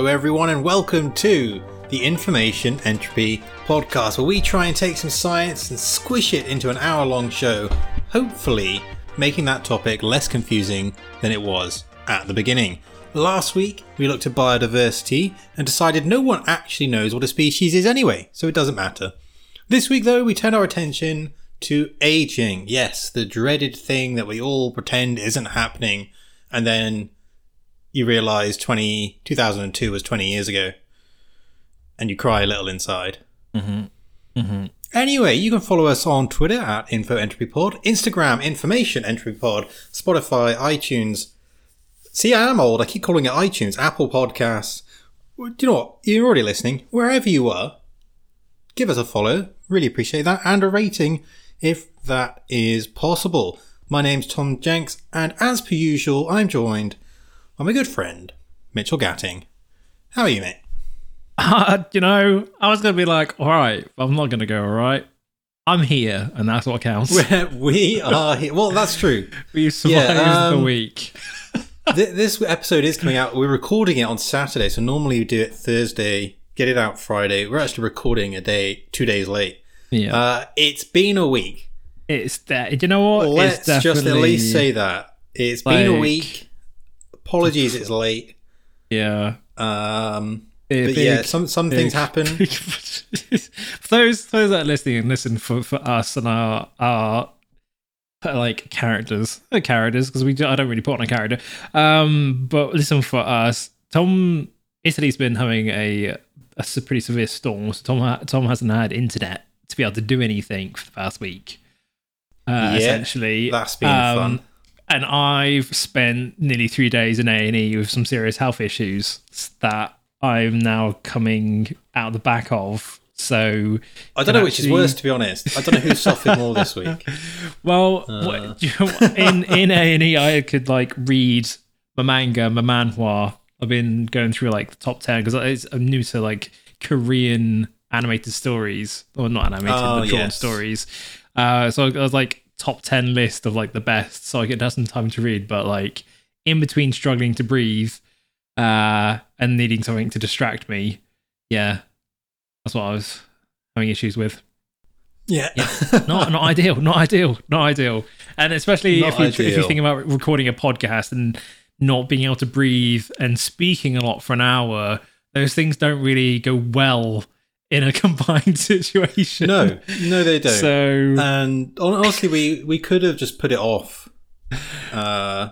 Hello, everyone, and welcome to the Information Entropy Podcast, where we try and take some science and squish it into an hour long show, hopefully making that topic less confusing than it was at the beginning. Last week, we looked at biodiversity and decided no one actually knows what a species is anyway, so it doesn't matter. This week, though, we turn our attention to aging. Yes, the dreaded thing that we all pretend isn't happening, and then you realize 20, 2002 was 20 years ago, and you cry a little inside. Mm-hmm. Mm-hmm. Anyway, you can follow us on Twitter at InfoEntropyPod, Instagram Information Entropy Pod, Spotify, iTunes. See, I am old. I keep calling it iTunes, Apple Podcasts. Do you know what? You're already listening. Wherever you are, give us a follow. Really appreciate that. And a rating if that is possible. My name's Tom Jenks, and as per usual, I'm joined my good friend, Mitchell Gatting. How are you, mate? Uh, you know, I was going to be like, all right, I'm not going to go, all right. I'm here, and that's what counts. we are here. Well, that's true. we survived Yeah, um, the week. Th- this episode is coming out. We're recording it on Saturday, so normally we do it Thursday, get it out Friday. We're actually recording a day, two days late. Yeah. Uh, it's been a week. it's that. You know what? Let's just at least say that. It's been a week. Apologies, it's late. Yeah. Um, Big- but yeah, big- some some things happen. those those that are listening and listen for, for us and our our like characters, characters because we I don't really put on a character. Um, but listen for us. Tom, Italy's been having a a pretty severe storm. So Tom Tom hasn't had internet to be able to do anything for the past week. Uh, Yeah, essentially, That's been Um, fun. And I've spent nearly three days in A and E with some serious health issues that I'm now coming out the back of. So I don't know which is worse, to be honest. I don't know who suffered more this week. Well, Uh. what, you know, in in A and E, I could like read my manga, my manhwa. I've been going through like the top ten because I'm new to like Korean animated stories, or not animated, Oh, but drawn yes. stories. Uh, so I was like top ten list of like the best, so I could have some time to read. But like in between struggling to breathe uh, and needing something to distract me, yeah, that's what I was having issues with Yeah. not not ideal, not ideal, not ideal. And especially Not if you if you think about recording a podcast and not being able to breathe and speaking a lot for an hour, those things don't really go well in a combined situation. no, no, they don't. So and honestly, we we could have just put it off. Uh,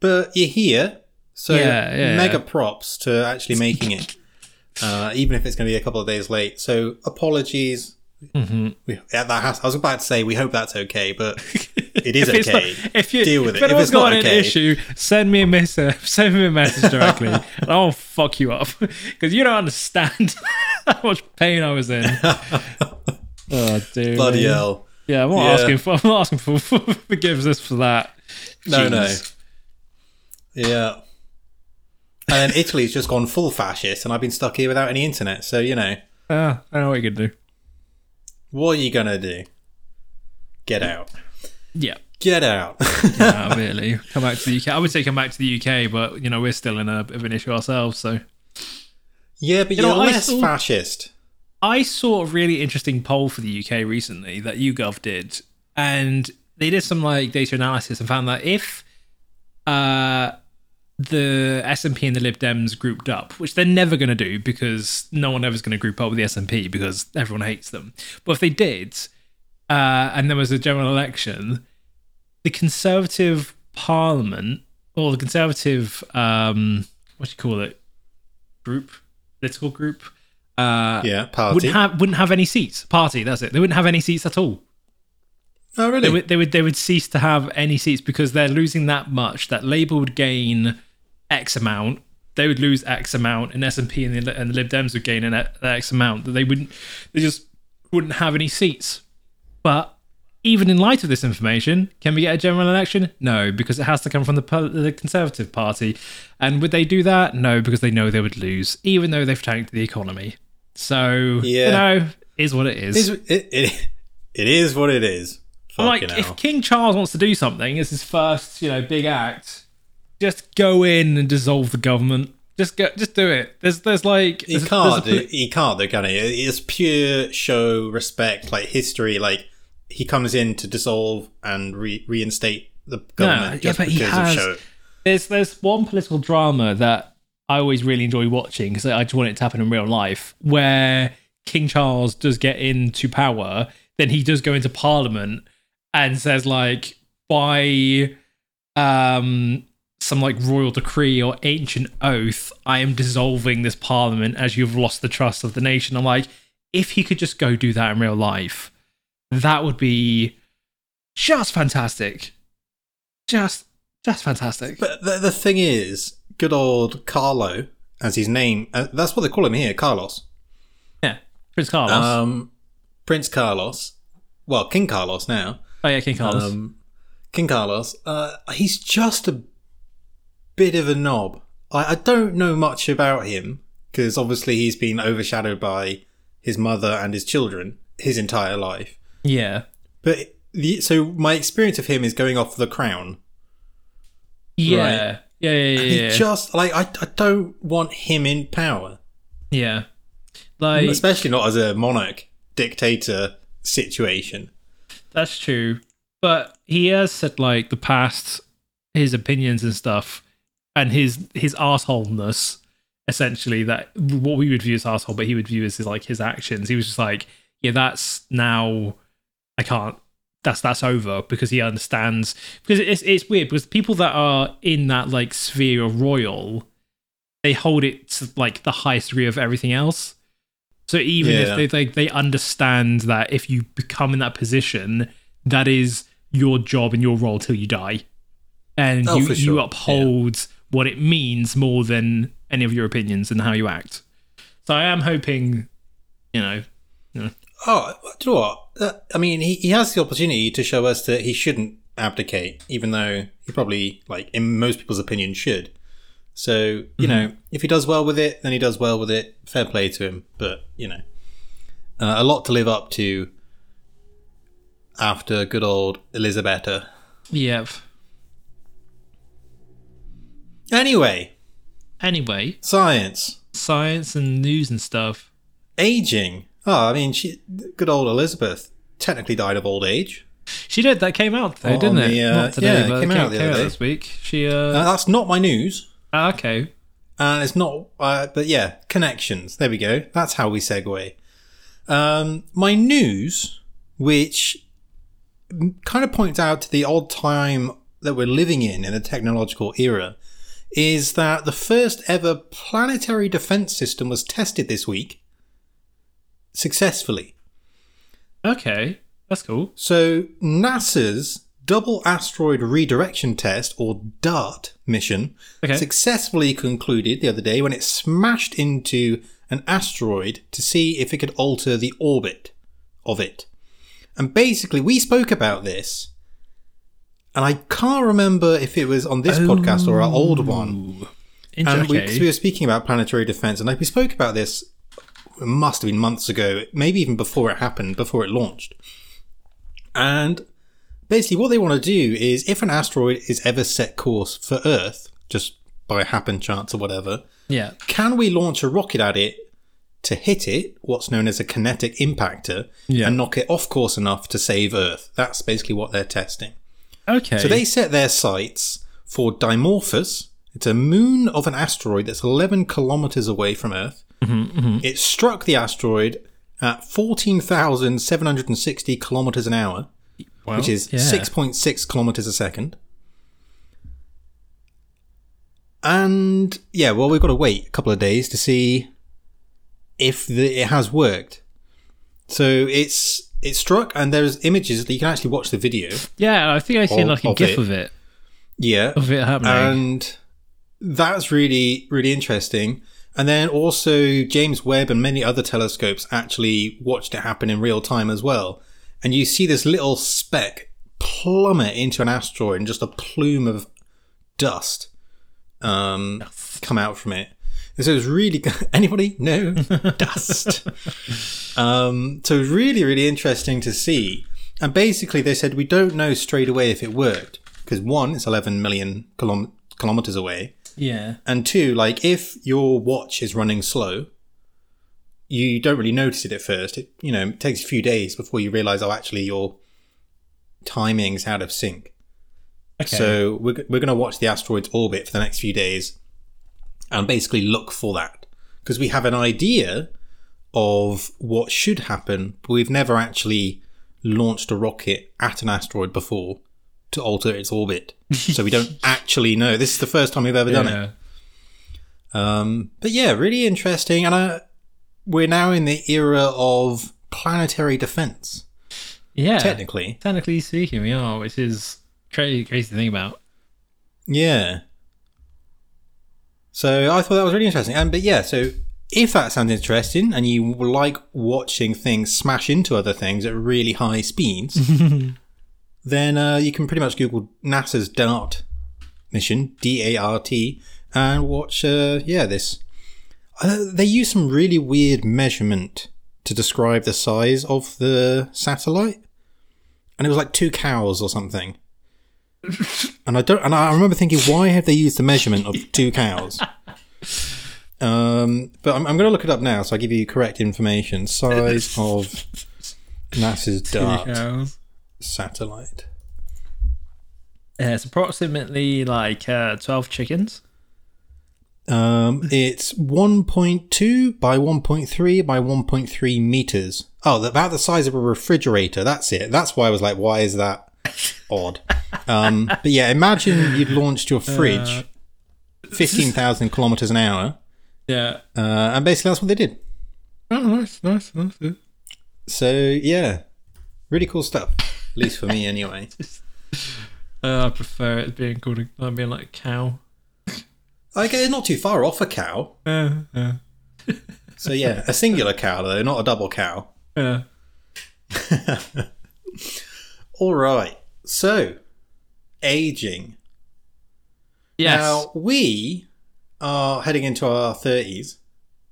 but you're here, so Yeah, yeah. mega props to actually making it, uh, even if it's going to be a couple of days late. So apologies. Mhm. We, yeah, that has, I was about to say we hope that's okay, but it is if okay. not- if you Deal with if it. If it's not got an okay- issue, send me a message. Send me a message directly, and I'll fuck you up because you don't understand how much pain I was in. Oh, dude. Bloody hell! Yeah, I'm not Yeah. asking for. I'm not asking for, for forgiveness for that. No, no. Yeah. And then Italy's just gone full fascist, and I've been stuck here without any internet. So you know, Uh, I know what you can do. What are you gonna do? Get out! Yeah, Get out! yeah, really. Come back to the UK. I would say come back to the UK, but you know we're still in a bit of an issue ourselves. So yeah, but You you're know, less saw- fascist. I saw a really interesting poll for the UK recently that YouGov did, and they did some like data analysis and found that if uh, the SNP and the Lib Dems grouped up, which they're never going to do because no one ever's going to group up with the SNP because everyone hates them. But if they did, uh, and there was a general election, the Conservative Parliament or the Conservative, um, what do you call it, group, political group, uh, Yeah, party. wouldn't have wouldn't have any seats. Party, that's it. They wouldn't have any seats at all. oh, really? They would they would they would cease to have any seats because they're losing that much. That Labour would gain X amount. They would lose X amount, and SNP and the and the Lib Dems would gain an X amount. That they wouldn't. They just wouldn't have any seats. But even in light of this information, can we get a general election? No, because it has to come from the the Conservative Party. And would they do that? No, because they know they would lose, even though they've tanked the economy. So Yeah. you know, is what it is. Is- it, it, it is what it is. Like, Fucking if. King Charles wants to do something, it's his first, you know, big act. Just go in and dissolve the government. Just go, just do it. There's, there's like He there's- can't there's pl- He can't though, can he? It's pure show, respect, like history. Like he comes in to dissolve and re- reinstate the government yeah, just but he has- of show. There's there's one political drama that I always really enjoy watching because I just want it to happen in real life, where King Charles does get into power, then he does go into Parliament and says like by um some like royal decree or ancient oath, I am dissolving this Parliament as you've lost the trust of the nation. I'm like, if he could just go do that in real life, that would be just fantastic. Just just fantastic. But the, the thing is, good old Carlo, as his name, uh, that's what they call him here, Carlos. Yeah, Prince Carlos. Um, Prince Carlos. Well, King Carlos now. oh yeah, King Carlos. Um, King Carlos. Uh, he's just a bit of a knob. I, I don't know much about him because obviously he's been overshadowed by his mother and his children his entire life. yeah, But the, so my experience of him is going off the crown. yeah, Right. yeah, yeah, yeah, He yeah. just like I, I don't want him in power, yeah. Like especially not as a monarch dictator situation. that's true, but he has said like the past, his opinions and stuff, and his his assholeness. Essentially, that what we would view as asshole, but he would view as his, like his actions. He was just like, yeah, that's now. I can't. That's that's over because he understands. Because it's it's weird because people that are in that like sphere of royal, they hold it to like the highest degree of everything else. So even Yeah. if they, they they understand that if you become in that position, that is your job and your role till you die, and Oh, you for you sure. uphold what it means more than any of your opinions and how you act. So I am hoping, you know, Oh, do you know what? Uh, I mean, he, he has the opportunity to show us that he shouldn't abdicate, even though he probably, like, in most people's opinion, should. So, you know, if he does well with it, then he does well with it. Fair play to him. But, you know, uh, a lot to live up to after good old Elisabetta. yeah. Anyway, Anyway, science. science and news and stuff. Aging. Oh, I mean, she, good old Elizabeth technically died of old age. She did. That came out though, On didn't it? uh, Not today, yeah, it but came it out the other day. this week. She. Uh, Uh, that's not my news. ah, okay. And it's not, uh, but yeah, connections. There we go. That's how we segue. Um, my news, which kind of points out to the odd time that we're living in in a technological era, is that the first ever planetary defense system was tested this week successfully. Okay, that's cool. So NASA's Double Asteroid Redirection Test, or DART, mission Okay. successfully concluded the other day when it smashed into an asteroid to see if it could alter the orbit of it. And basically, we spoke about this, and I can't remember if it was on this podcast or our old oh. one. And we, we were speaking about planetary defense, and like we spoke about this, it must have been months ago, maybe even before it happened, before it launched. And basically, what they want to do is, if an asteroid is ever set course for Earth, just by happen chance or whatever, yeah. can we launch a rocket at it to hit it, what's known as a kinetic impactor, Yeah. and knock it off course enough to save Earth? That's basically what they're testing. Okay. So they set their sights for Dimorphos. It's a moon of an asteroid that's 11 kilometers away from Earth. Mm-hmm, mm-hmm. It struck the asteroid at 14,760 kilometers an hour, Well, which is yeah. 6.6 kilometers a second. And yeah, well, we've got to wait a couple of days to see if the, it has worked. So it's it struck, and there's images that you can actually watch the video. Yeah, I think I seen Of- like a of gif it. of it Yeah, of it happening. and that's really really interesting and then also james webb and many other telescopes actually watched it happen in real time as well and you see this little speck plummet into an asteroid and just a plume of dust um, come out from it it was really anybody no dust um, so it was really really interesting to see and basically they said we don't know straight away if it worked because one it's 11 million kilom- kilometers away Yeah. And two, like if your watch is running slow, you don't really notice it at first. It you know it takes a few days before you realize oh actually your timing's out of sync. Okay. So we're we're going to watch the asteroid's orbit for the next few days, and basically look for that because we have an idea of what should happen, but we've never actually launched a rocket at an asteroid before to alter its orbit. so we don't actually know. This is the first time we've ever done it. Um, but yeah, really interesting. And uh, we're now in the era of planetary defense, Yeah. technically. Technically speaking, we are, which is crazy, crazy thing about. Yeah. So I thought that was really interesting. And but yeah, so if that sounds interesting and you like watching things smash into other things at really high speeds, then uh, you can pretty much Google NASA's DART mission, D A R T, and watch. Uh, yeah, this. Uh, they use some really weird measurement to describe the size of the satellite, and it was like two cows or something. And I don't. And I remember thinking, why have they used the measurement of two cows? Um, but I'm, I'm going to look it up now, so I give you correct information. Size of NASA's DART satellite. Yeah, it's approximately like uh, 12 chickens. Um, it's 1.2 by 1.3 by 1.3 meters. Oh, about the size of a refrigerator. That's it. That's why I was like, why is that odd? Um, but yeah, imagine you'd launched your fridge 15,000 kilometers an hour. Yeah. Uh, and basically that's what they did. Oh, nice, nice, nice. So yeah, really cool stuff. At least for me, anyway. Uh, I prefer it being called a, uh, being like a cow. Like it's not too far off a cow. Uh, uh, So yeah, a singular cow though, not a double cow. uh. All right. So aging. Yes. Now we are heading into our thirties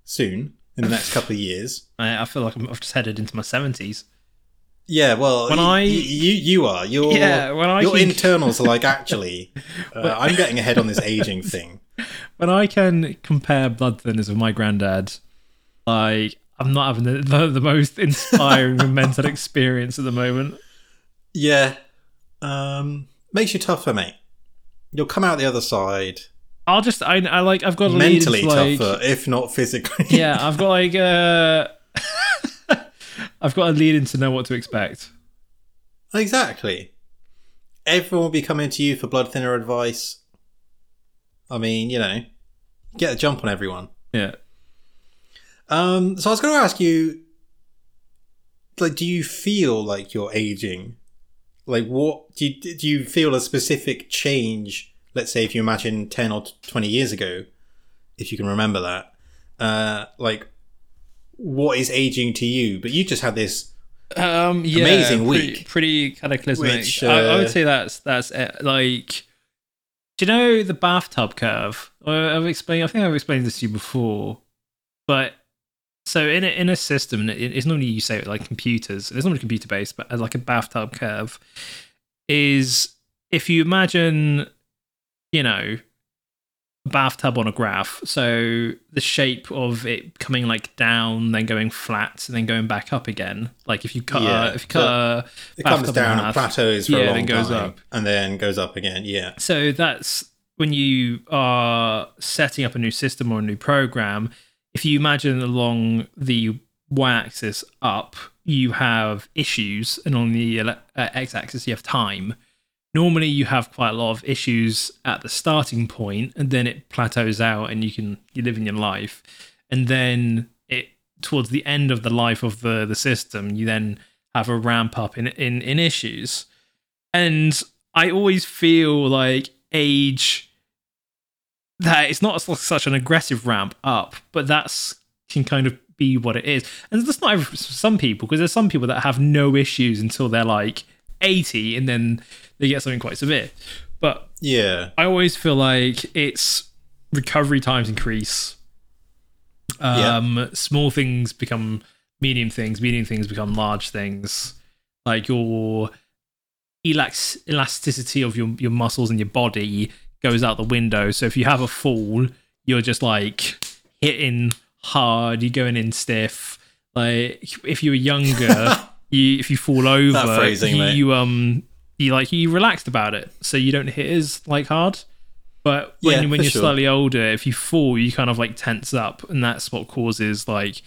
soon in the next couple of years. I, I feel like I'm, I've just headed into my 70s. Yeah, well, When y- I- you you are your Yeah, when I your can- internals are like actually, uh, I'm getting ahead on this aging thing. When I can compare blood thinners with my granddad, like, I'm not having the, the, the most inspiring mental experience at the moment. Yeah, um, makes you tougher, mate. You'll come out the other side I'll just, I, I like, I've got mentally lead into, like, tougher, if not physically. yeah, I've got like, uh, I've got a lead in to know what to expect. Exactly. Everyone will be coming to you for blood thinner advice. I mean, you know, get a jump on everyone. Yeah. Um, so I was going to ask you, like, do you feel like you're aging? Like, what do you do? You feel a specific change? Let's say if you imagine ten or twenty years ago, if you can remember that. Uh, like, what is aging to you? But you just had this Um, yeah, Amazing pretty, week. pretty cataclysmic. Which, I, I would uh, say that's that's it. like. Do you know the bathtub curve? I've explained. I think I've explained this to you before, but so in a, in a system, it, it's normally you say it like computers. It's normally computer based, but like a bathtub curve is if you imagine, you know, a bathtub on a graph. So the shape of it coming like down, then going flat, and then going back up again. Like if you cut, Yeah, a, if you cut a It comes down and plateaus for Yeah, a long then goes time, up. and then goes up again. Yeah, So that's when you are setting up a new system or a new program. If you imagine along the y-axis up, you have issues, and on the uh, x-axis you have time. Normally, you have quite a lot of issues at the starting point, and then it plateaus out, and you can you live in your life, and then it towards the end of the life of the the system, you then have a ramp up in in in issues, and I always feel like age that it's not such an aggressive ramp up, but that's can kind of be what it is. And that's not every, for some people because there's some people that have no issues until they're like 80 and then they get something quite severe. But yeah, I always feel like it's recovery times increase. Um, small things become medium things, medium things become large things. Like your elax- elasticity of your, your muscles and your body goes out the window. So if you have a fall, you're just like hitting hard, you're going in stiff. Like if you were younger, you if you fall over, phrasing, you, you um you like you relaxed about it, so you don't hit as like hard. But when, Yeah, when you're sure. slightly older, if you fall, you kind of like tense up, and that's what causes like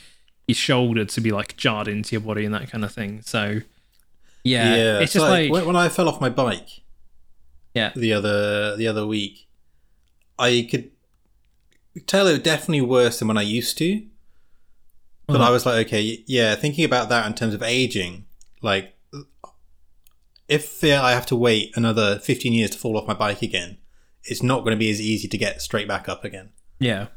your shoulder to be like jarred into your body and that kind of thing. So yeah, it's just like, when, when I fell off my bike yeah, the other the other week, I could tell it was definitely worse than when I used to. But Uh-huh. I was like, okay, yeah, thinking about that in terms of aging, like if uh, I have to wait another 15 years to fall off my bike again, it's not going to be as easy to get straight back up again. yeah,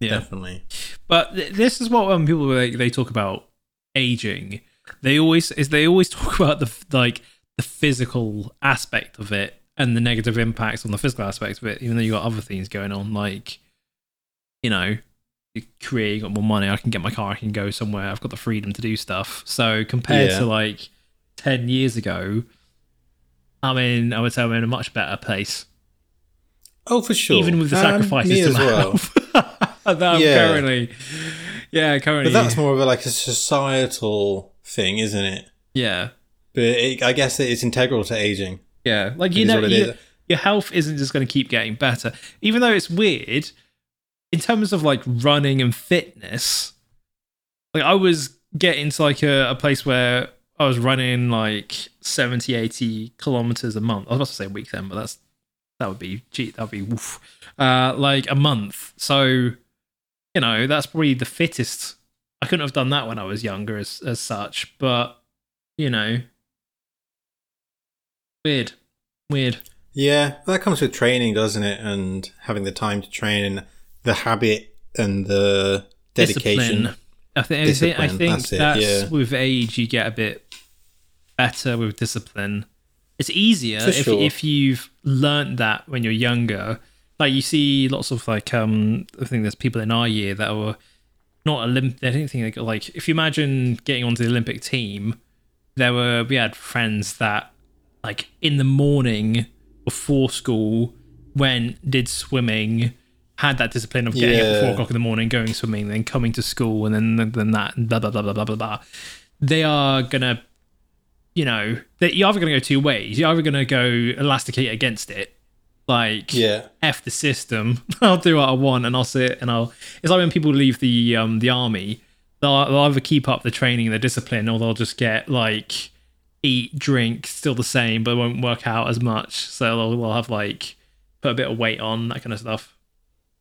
yeah. Definitely. But th- this is what when people like, they talk about aging, they always is they always talk about the like the physical aspect of it and the negative impacts on the physical aspect of it, even though you got other things going on, like you know, your career, you got more money, I can get my car, I can go somewhere, I've got the freedom to do stuff. So compared Yeah. to like ten years ago, I mean, I would say I'm in a much better place, Oh, for sure. even with the Um, sacrifices me to as my well. health that I'm Yeah. currently. Yeah, currently. But that's more of a, like a societal thing, isn't it? Yeah, But it, I guess it's integral to aging. yeah. Like you know, you, your health isn't just going to keep getting better. Even though it's weird, in terms of like running and fitness, like I was getting to like a, a place where I was running like 70, 80 kilometers a month. I was about to say a week then, but that's that would be gee, that would be woof. Uh, like a month. So you know that's probably the fittest. I couldn't have done that when I was younger, as as such. But you know, weird, weird. Yeah, that comes with training, doesn't it? And having the time to train and the habit and the dedication. Discipline. I think I think, I think that's it, that's yeah. with age you get a bit better with discipline. It's easier For if sure. if you've learnt that when you're younger. Like you see lots of like um I think there's people in our year that were not Olympic I don't think they got like if you imagine getting onto the Olympic team, there were we had friends that like in the morning before school went did swimming had that discipline of getting up at four o'clock in the morning going swimming then coming to school and then then that and blah blah blah blah blah blah. Blah they are gonna you know that you're either gonna go two ways. You're either gonna go elasticate against it like Yeah. f the system i'll do what i want and i'll sit and i'll it's like when people leave the um the army they'll, they'll either keep up the training the discipline or they'll just get like eat drink still the same but won't work out as much so they'll, they'll have like put a bit of weight on that kind of stuff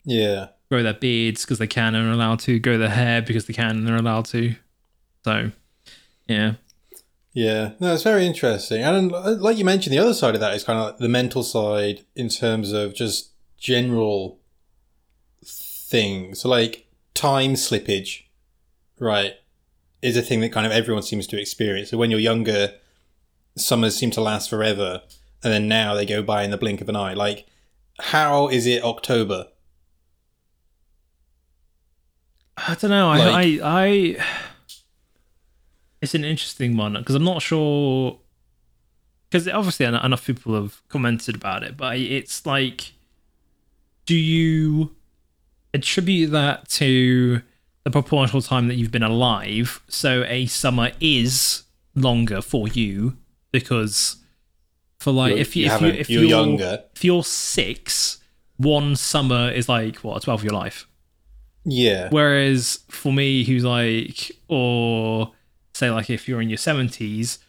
Yeah. grow their beards because they can and are allowed to grow their hair because they can and they're allowed to so yeah Yeah, no, it's very interesting. And uh, like you mentioned, the other side of that is kind of like the mental side in terms of just general things. So, like time slippage, right, is a thing that kind of everyone seems to experience. So, when you're younger, summers seem to last forever, and then now they go by in the blink of an eye. Like, how is it October? i don't know I, Like- I i it's an interesting one because i'm not sure because obviously enough people have commented about it but it's like do you attribute that to the proportional time that you've been alive so a summer is longer for you because for like You're- if you, you if, you if you're, you're younger. if you're six one summer is like what a 12 of your life Yeah, Whereas for me, who's like, or say like if you're in your seventies,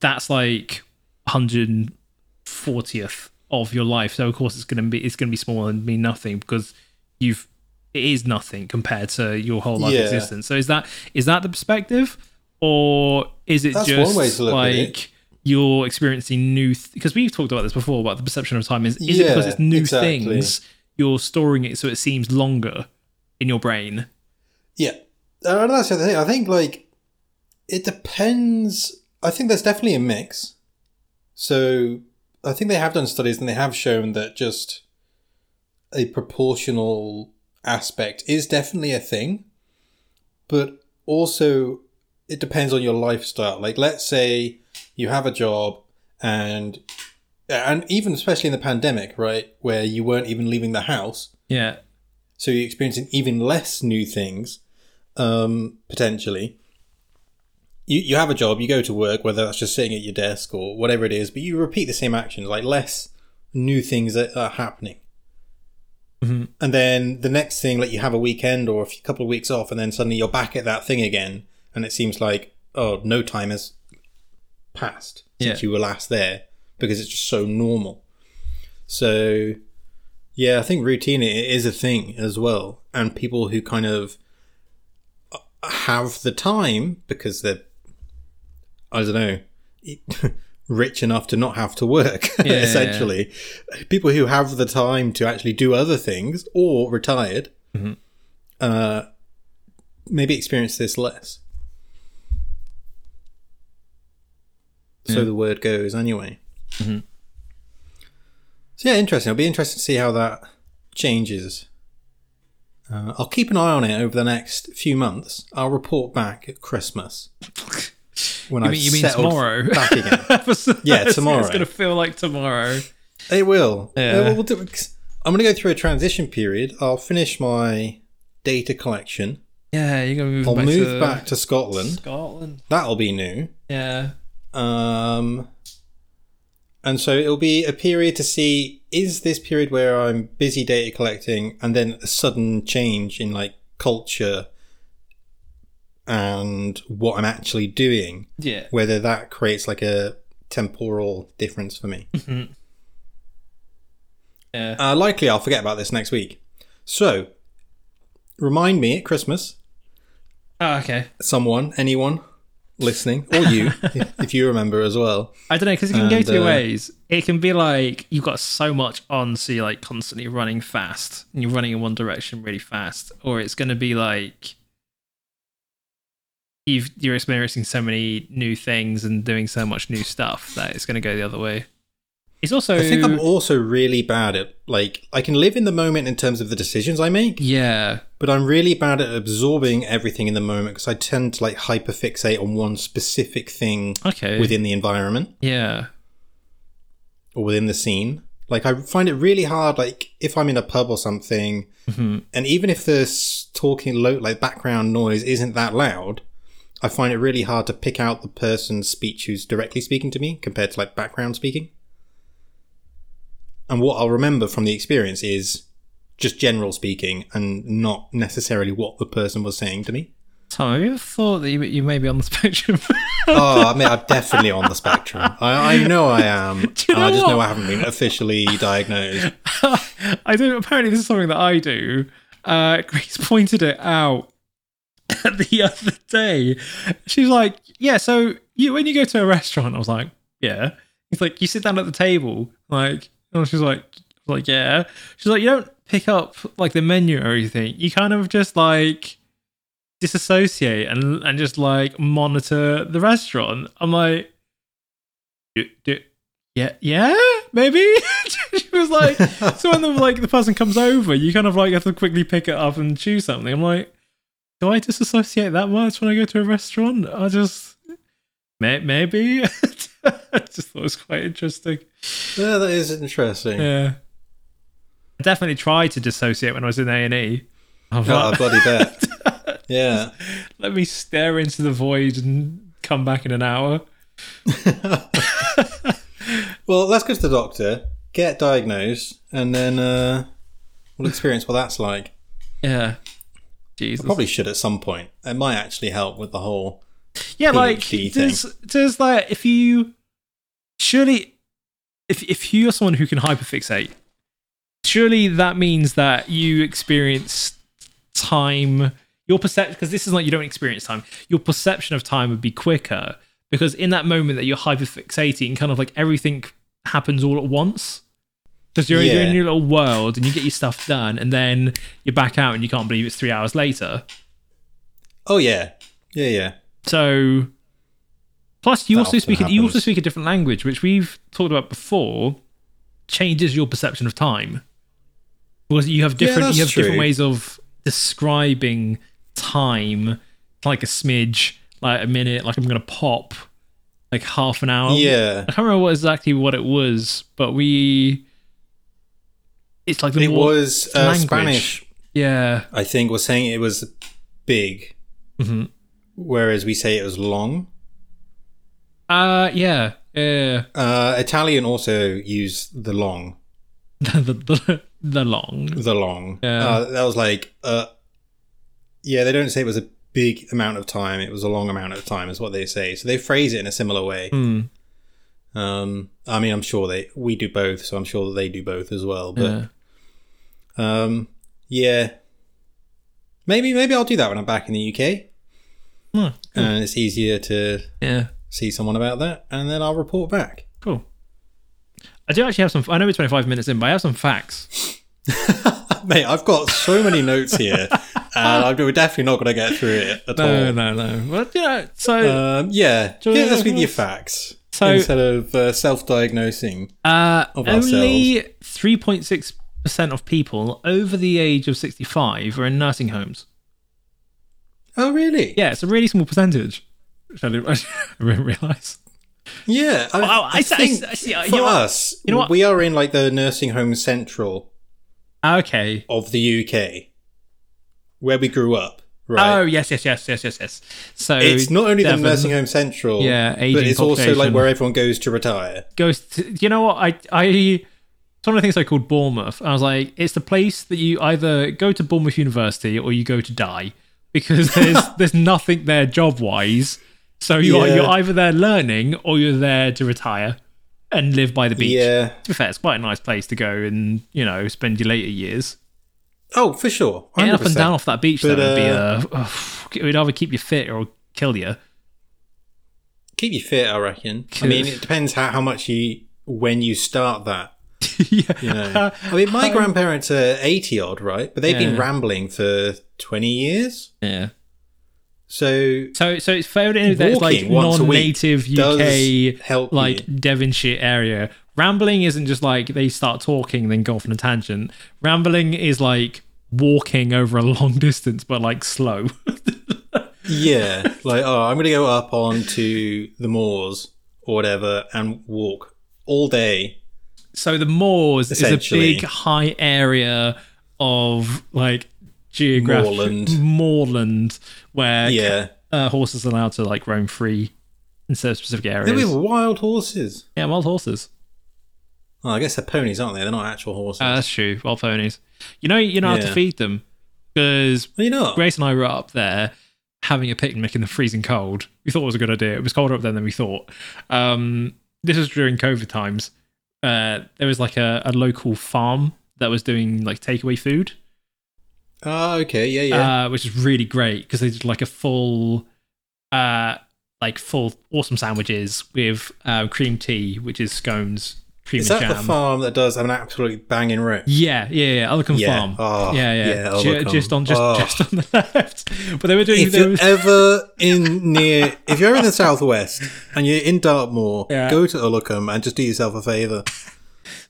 that's like 140th of your life. So of course it's gonna be it's gonna be smaller and mean nothing because you've it is nothing compared to your whole life Yeah. existence. So is that is that the perspective, or is it That's just one way to look at like it. You're experiencing new? Because we've talked about this before about the perception of time. Is is it because it's new exactly. things? You're storing it so it seems longer in your brain. Yeah, and that's the other thing. I think like it depends. I think there's definitely a mix. So I think they have done studies and they have shown that just a proportional aspect is definitely a thing, but also it depends on your lifestyle. Like, let's say you have a job and and even especially in the pandemic, right, where you weren't even leaving the house, Yeah. so you're experiencing even less new things, um, potentially. You you have a job, you go to work, whether that's just sitting at your desk or whatever it is, but you repeat the same actions, like less new things that are happening. Mhm. And then the next thing, like you have a weekend or a few- couple of weeks off, and then suddenly you're back at that thing again, and it seems like oh, no time has passed since Yeah. you were last there because it's just so normal. So, yeah, I think routine is a thing as well, and people who kind of uh, have the time because they're, I don't know, rich enough to not have to work. Yeah. essentially, people who have the time to actually do other things or retired, Mhm. uh, maybe experience this less. So Yeah. the word goes, anyway. Mhm. So yeah, interesting. It'll be interesting to see how that changes. Uh, I'll keep an eye on it over the next few months. I'll report back at Christmas when I've mean, you mean tomorrow? back again. Yeah, tomorrow. It's going to feel like tomorrow. It will. Yeah. Uh, we'll do- I'm going to go through a transition period. I'll finish my data collection. Yeah, you're going to move I'll back move to back to Scotland. Scotland. That'll be new. Yeah. Um, and so it'll be a period to see is this period where I'm busy data collecting and then a sudden change in like culture and what I'm actually doing, Yeah. whether that creates like a temporal difference for me. Yeah. Uh, likely I'll forget about this next week. So, remind me at Christmas, Oh, okay. someone, anyone listening, or you, if, you remember as well. I don't know because it can go two uh, ways. It can be like you've got so much on, so you're like constantly running fast, and you're running in one direction really fast, or it's going to be like you've you're experiencing so many new things and doing so much new stuff that it's going to go the other way. It's also I think I'm also really bad at, like, I can live in the moment in terms of the decisions I make, yeah but I'm really bad at absorbing everything in the moment because I tend to, like, hyperfixate on one specific thing okay within the environment. yeah or within the scene. Like I find it really hard. Like if I'm in a pub or something, Mhm. and even if the talking low, like background noise isn't that loud, I find it really hard to pick out the person's speech who's directly speaking to me compared to like background speaking. And what I'll remember from the experience is just general speaking and not necessarily what the person was saying to me. Tom, have you ever thought that you, you may be on the spectrum? oh, I mean, I'm definitely on the spectrum. I, I know I am. you know I just know? I haven't been officially diagnosed. I do. Apparently, this is something that I do. Uh, Grace pointed it out the other day. She's like, "Yeah, so you when you go to a restaurant," I was like, "Yeah." He's like, "You sit down at the table, like." And she's like, "Like, yeah." She's like, "You don't pick up like the menu or anything. You kind of just like." disassociate and and just like monitor the restaurant. I'm like, "Do- do- yeah, yeah, maybe. she was like, so when the like the person comes over, you kind of like have to quickly pick it up and choose something. I'm like, do I disassociate that much when I go to a restaurant? I just maybe. I just thought it was quite interesting. Yeah, that is interesting. Yeah, I definitely tried to dissociate when I was in A and E. Oh, I bloody bet. Yeah. Let me stare into the void and come back in an hour. Well, let's go to the doctor, get diagnosed, and then uh, we'll experience what that's like. Yeah, Jesus. Probably should at some point. It might actually help with the whole. Yeah, like thing. does does like if you surely if if you're someone who can hyperfixate, surely that means that you experience time. Your perception, because this is like you don't experience time. Your perception of time would be quicker because in that moment that you're hyperfixating, kind of like everything happens all at once. Because you're, you're in your little world and you get your stuff done, and then you're back out and you can't believe it's three hours later. Oh yeah, yeah, yeah. So, plus you That also speak a, you also speak a different language, which we've talked about before, changes your perception of time. Because you have different that's you have different ways of describing time, like a smidge, like a minute, like I'm gonna pop. like half an hour. Yeah. I can't remember what exactly what it was, but we. It's like the It was uh. Spanish, yeah. I think, was saying it was big, hmm whereas we say it was long. Uh yeah, yeah. Uh, Italian also use the long. the, the the long. The long. Yeah. Uh, that was like, uh, yeah, they don't say it was a big amount of time. It was a long amount of time, is what they say. So they phrase it in a similar way. Hmm. Um, I mean, I'm sure they we do both, so I'm sure that they do both as well. But Yeah. um, yeah, maybe maybe I'll do that when I'm back in the UK, Hmm, and it's easier to yeah. see someone about that, and then I'll report back. Cool. I do actually have some. I know we're 25 minutes in, but I have some facts. Mate, I've got so many notes here, and I'm, we're definitely not going to get through it at No, all. no, no. Well, yeah. So, Um, yeah, you yeah, let's go with your facts So- instead of uh, self-diagnosing. uh, of only 3.6 percent of people over the age of 65 are in nursing homes. Oh, really? Yeah, it's a really small percentage. Which I didn't, I didn't realize. Yeah, I, Well, I- I, I see- I think I see, for us, You know what? we are in like the nursing home central ah, Okay. of the UK, where we grew up. Right? Oh yes, yes, yes, yes, yes, yes. So it's not only the nursing home central, Yeah, but it's also like where everyone goes to retire. goes. To, you know what? I I. It's one of the things I called Bournemouth. I was like, it's the place that you either go to Bournemouth University or you go to die because there's there's nothing there job wise. So you're Yeah. you're either there learning or you're there to retire and live by the beach. Yeah. To be fair, it's quite a nice place to go and you know spend your later years. Oh, for sure. 100%. Getting up and down off that beach But, though would be uh, a. it would either keep you fit or kill you. Keep you fit, I reckon. I mean, it depends how, how much you when you start that. yeah. You know, I mean, my grandparents are eighty odd, right? But they've been rambling for twenty years. yeah. So So, so it's fair in that it's like Walking once a week non-native UK, help like you. Devonshire area. Rambling isn't just like they start talking then go off on a tangent. Rambling is like walking over a long distance, but like slow. yeah, like oh, I'm gonna go up onto the moors or whatever and walk all day. so the moors is a big high area of like geographic Moorland. moorland where Yeah, uh, horses are allowed to like roam free in certain specific areas. with wild horses. Yeah, wild horses. Oh, I guess they're ponies, aren't they? They're not actual horses. Uh, that's true. Wild ponies. You know, you know how to feed them because well, you know, Grace and I were up there having a picnic in the freezing cold. We thought it was a good idea. It was colder up there than we thought. Um, this was during COVID times. Uh, there was like a, a local farm that was doing like takeaway food, Oh, okay, yeah, yeah. uh, which is really great because they did like a full, uh, like full awesome sandwiches with uh, cream tea, which is scones, cream Is and that jam. the farm that does have an absolutely banging roast? Yeah, yeah, yeah. Ullacombe Yeah. Farm. Oh, yeah, yeah. yeah, Ju- just on, just, Oh. just on the left. But they were doing. If They you're ever in near, if you're in the southwest and you're in Dartmoor, Yeah. go to Ullacombe and just do yourself a favour.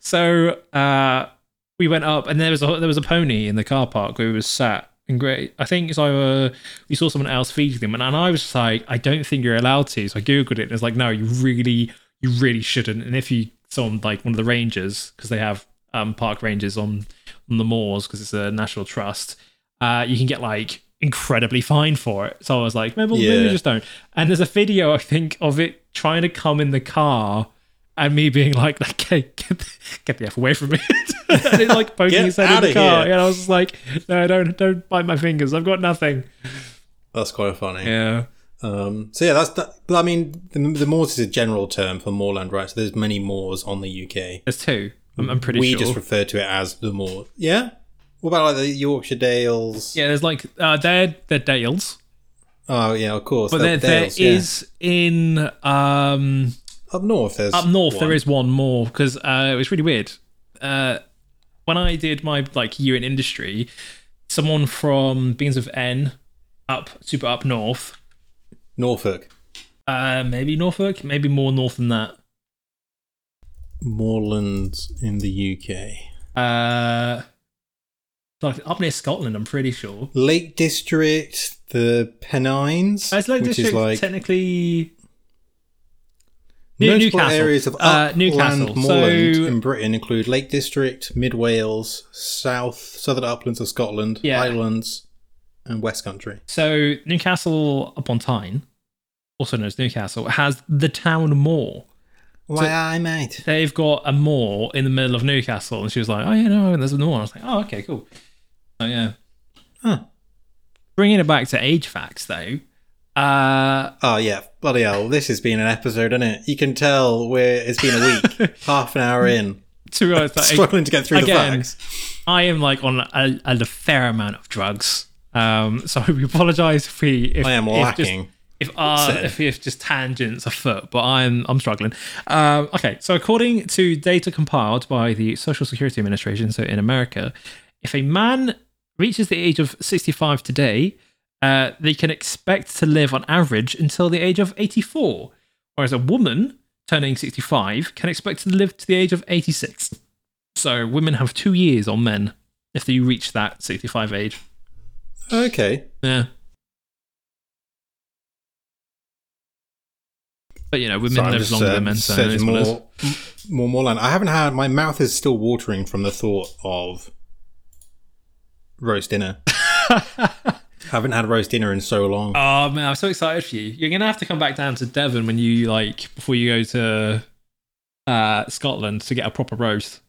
so uh, we went up, and there was a there was a pony in the car park where we was sat. And great, I think it's either we saw someone else feeding them, and, and I was like, I don't think you're allowed to. So I googled it, and it's like, no, you really, you really shouldn't. And if you saw on like one of the rangers, because they have um, park rangers on on the moors, because it's a national trust, uh, you can get like incredibly fined for it. So I was like, maybe, maybe Yeah. just don't. And there's a video I think of it trying to come in the car. And me being like, okay, get the, get the f away from me, and it's like poking Get his head in the car. here. And I was just like, no, don't don't bite my fingers. I've got nothing. That's quite funny. Yeah, Um, so yeah, that's that. I mean, the, the moors is a general term for moorland, right? So there's many moors on the UK. there's two. I'm, I'm pretty we sure. just refer to it as the moor. Yeah. What about like the Yorkshire Dales? yeah, there's like uh, they're they're dales, Oh yeah, of course. but the there there Dales, yeah. is in um up north. There's up north one. there is one more because uh, it was really weird. Uh, when I did my like year in industry, someone from Beans of N up super up north, Norfolk. uh, maybe Norfolk, maybe more north than that. Moorlands in the UK. Uh, like up near Scotland, I'm pretty sure. Lake District, the Pennines, Uh, It's like which district is like technically. New- Newcastle. areas of Uh, upland Newcastle. moorland So- in Britain include Lake District, Mid Wales, South, Southern Uplands of Scotland, Yeah. Highlands, and West Country. So Newcastle upon Tyne, also known as Newcastle, has the town moor. Why, I mate. They've got a moor in the middle of Newcastle, and she was like, "Oh yeah, no, there's a moor." I was like, "Oh okay, cool." Oh yeah. Huh. Bringing it back to age facts, though. Uh, Oh yeah, bloody hell! This has been an episode, isn't it? You can tell we're it's been a week, half an hour in, to be honest, struggling to get through again, the facts. I am like on a, a fair amount of drugs. Um, so we apologise if we if, I am if just- lacking. if our if, if just tangents afoot, but I'm I'm struggling. Um, okay, so according to data compiled by the Social Security Administration, so in America, if a man reaches the age of 65 today, uh, they can expect to live on average until the age of 84, whereas a woman turning 65 can expect to live to the age of 86. So women have two years on men if they reach that 65 age. Okay, Yeah. But you know, women Sorry, live just, longer uh, than men, so it searching is what it is. more, more, more land. I haven't had. My mouth is still watering from the thought of roast dinner. haven't had roast dinner in so long. Oh man, I'm so excited for you. You're gonna have to come back down to Devon when you like before you go to uh, Scotland to get a proper roast.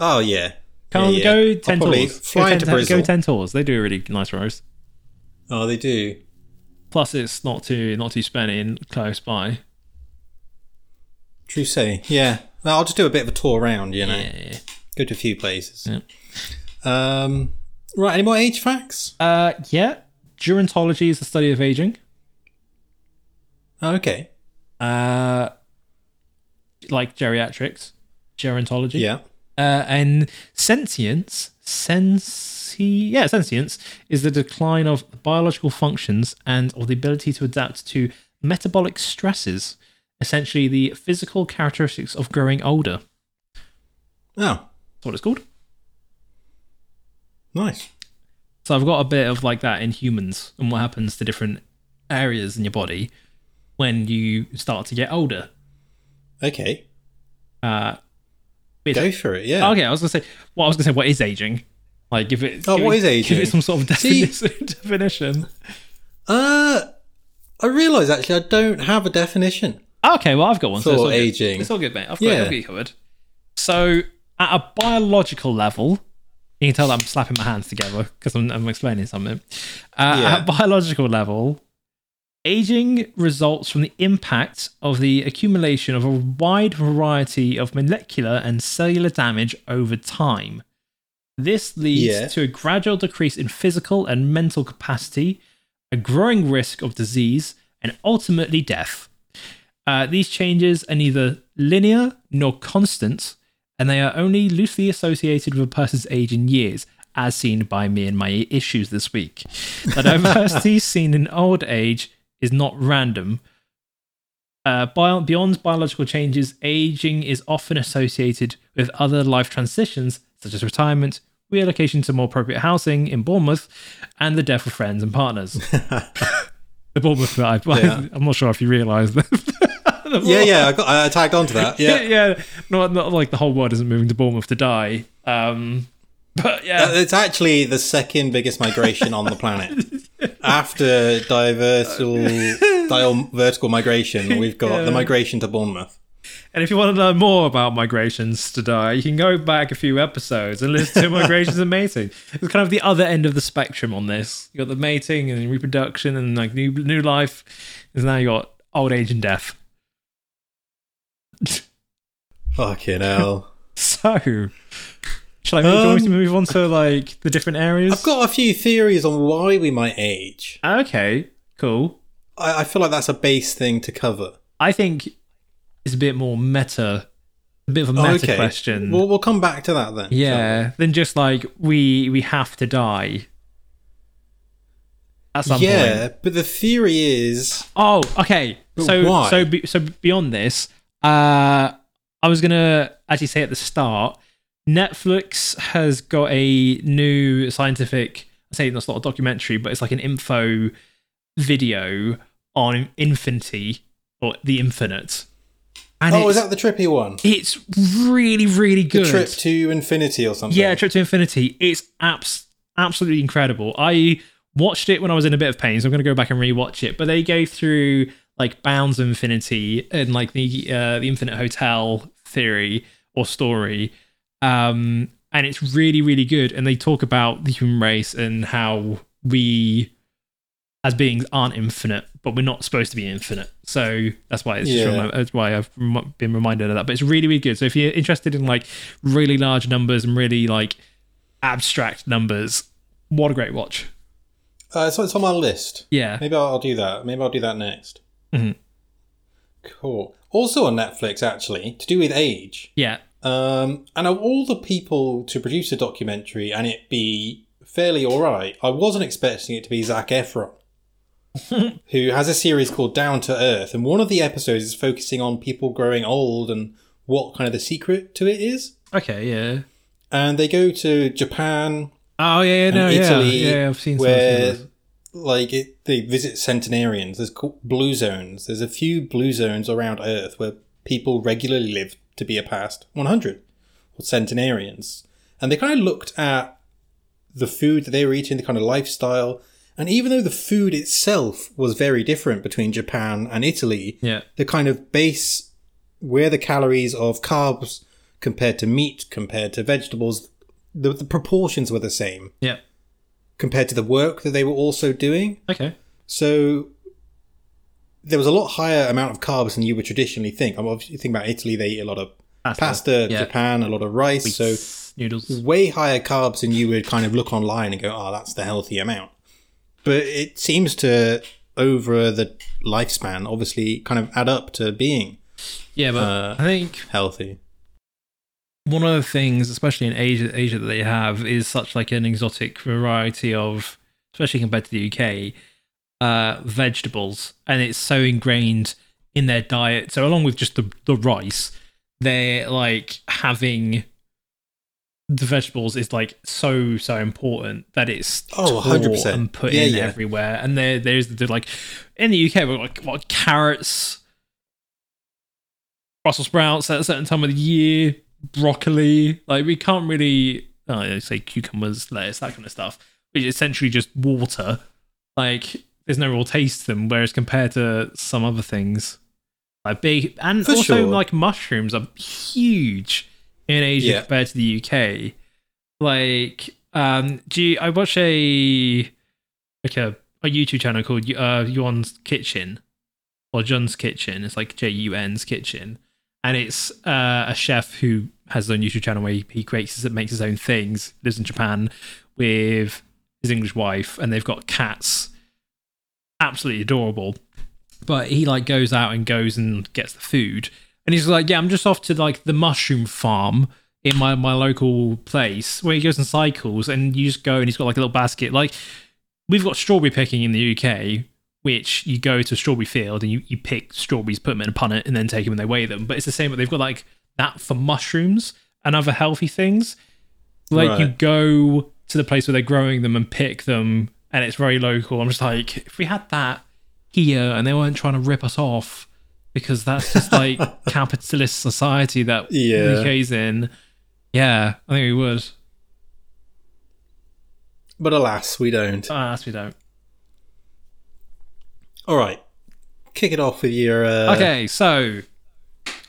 Oh yeah, Come Yeah, yeah. go ten tours. Fly go, into 10, Bristol. go ten tours. They do a really nice roast. Oh, they do. Plus, it's not too not too spenny and close by. True say. Yeah. I'll just do a bit of a tour around. You know, Yeah. go to a few places. Yeah. Um. Right. Any more age facts? Uh, yeah. Gerontology is the study of aging. Okay. Uh, like geriatrics, gerontology. Yeah. Uh, and sentience, sensi, yeah, sentience is the decline of biological functions and of the ability to adapt to metabolic stresses, essentially the physical characteristics of growing older. Oh, That's what it's called. nice. So I've got a bit of like that in humans and what happens to different areas in your body when you start to get older. Okay. Uh, Go for it. Yeah. Okay, I was gonna say. Well, I was gonna say, what is aging? Like, give it. Oh, give what it, is aging? Give it some sort of See- definition. definition. Uh, I realise actually I don't have a definition. Okay, well, I've got one. so For it's all good. aging. It's all good, mate. I've got, Yeah. I've got you covered. So, at a biological level, you can tell that I'm slapping my hands together because I'm, I'm explaining something. Uh, Yeah. At biological level, aging results from the impact of the accumulation of a wide variety of molecular and cellular damage over time. This leads Yeah. to a gradual decrease in physical and mental capacity, a growing risk of disease, and ultimately death. Uh, these changes are neither linear nor constant, and they are only loosely associated with a person's age in years, as seen by me and my issues this week. The diversity seen in old age is not random. Uh, bio- beyond biological changes, aging is often associated with other life transitions, such as retirement, relocation to more appropriate housing in Bournemouth, and the death of friends and partners. the Bournemouth I, Yeah. I'm not sure if you realise that. Yeah, yeah. I got. I tagged onto that. Yeah. yeah. Not, not like the whole world isn't moving to Bournemouth to die. Um, but Uh, yeah, It's actually the second biggest migration on the planet. After diversal, vertical migration, we've got Yeah. the migration to Bournemouth. and if you want to learn more about migrations to die, you can go back a few episodes and listen to migrations and mating. It's kind of the other end of the spectrum on this. You got the mating and reproduction and like new new life. And now you got old age and death. Fucking hell. So, shall I move, do you want me to Um, move on to like the different areas? I've got a few theories on why we might age. okay, cool. I, I feel like that's a base thing to cover. I think it's a bit more meta, a bit of a meta question. We'll, we'll come back to that then. yeah, then just like we we have to die at some point. Yeah, point. but the theory is. Oh, okay. So why? so be, so beyond this, uh, I was gonna actually say at the start, Netflix has got a new scientific. I say that's not a documentary, but it's like an info video on infinity or the infinite. And oh, it's, is that the trippy one? it's really, really good. Trip to infinity or something? Yeah, Trip to Infinity. It's abs- absolutely incredible. I watched it when I was in a bit of pain, so I'm going to go back and rewatch it. But they go through like Bounds of Infinity and like the uh, the Infinite Hotel theory or story, um, and it's really really good. And they talk about the human race and how we as beings aren't infinite, but we're not supposed to be infinite. So that's why it's Yeah. that's why I've been reminded of that. But it's really really good. So if you're interested in like really large numbers and really like abstract numbers, what a great watch. Uh, so it's on my list. Yeah. Maybe I'll, I'll do that. Maybe I'll do that next. Mhm. Cool. Also on Netflix, actually, to do with age. Yeah. Um, and of all the people to produce a documentary and it be fairly alright, I wasn't expecting it to be Zac Efron, who has a series called Down to Earth, and one of the episodes is focusing on people growing old and what kind of the secret to it is. Okay, yeah. And they go to Japan, Oh yeah, yeah, no, and yeah. Italy, yeah, I've seen some where. Like it, they visit centenarians. There's blue zones. There's a few blue zones around Earth where people regularly live to be a past 100 or centenarians, and they kind of looked at the food that they were eating, the kind of lifestyle, and even though the food itself was very different between Japan and Italy, Yeah. the kind of base where the calories of carbs compared to meat compared to vegetables the, the proportions were the same Yeah. Compared to the work that they were also doing Okay. so there was a lot higher amount of carbs than you would traditionally think. I'm obviously you think about Italy; they eat a lot of Pasta, pasta. yeah. Japan, a lot of rice. So noodles. way higher carbs than you would kind of look online and go, "Oh, that's the healthy amount." But it seems to over the lifespan, obviously, kind of add up to being Yeah, but Uh, I think healthy. One of the things, especially in Asia, Asia that they have is such like an exotic variety of, especially compared to the UK, uh, vegetables, and it's so ingrained in their diet. So along with just the the rice, they're like having the vegetables is like so so important that it's Oh, 100%. and put Yeah, in yeah. everywhere. And there there's the like in the UK we're like what carrots, Brussels sprouts at a certain time of the year, broccoli. Like we can't really oh, say cucumbers, lettuce, that kind of stuff. Which is essentially just water. Like there's no real taste to them. Whereas compared to some other things, like big and For also sure. like mushrooms are huge in Asia Yeah. compared to the UK. Like, um, do you, I watch a like a, a YouTube channel called uh Yuan's Kitchen or John's Kitchen. It's like J U N's Kitchen, and it's uh, a chef who has his own YouTube channel where he, he creates his, makes his own things. Lives in Japan with his English wife, and they've got cats. Absolutely adorable. But he like goes out and goes and gets the food, and he's like, "Yeah, I'm just off to like the mushroom farm." In my, my local place where he goes and cycles and you just go and he's got like a little basket like we've got strawberry picking in the UK, which you go to a strawberry field and you, you pick strawberries, put them in a punnet, and then take them and they weigh them. But it's the same, but they've got like that for mushrooms and other healthy things. Like you go to the place where they're growing them and pick them, and it's very local. I'm just like, if we had that here and they weren't trying to rip us off because that's just like capitalist society that Yeah. the UK's in. Yeah, I think we would. But alas, we don't. Ah, we don't. All right, kick it off with your. Uh, Okay, so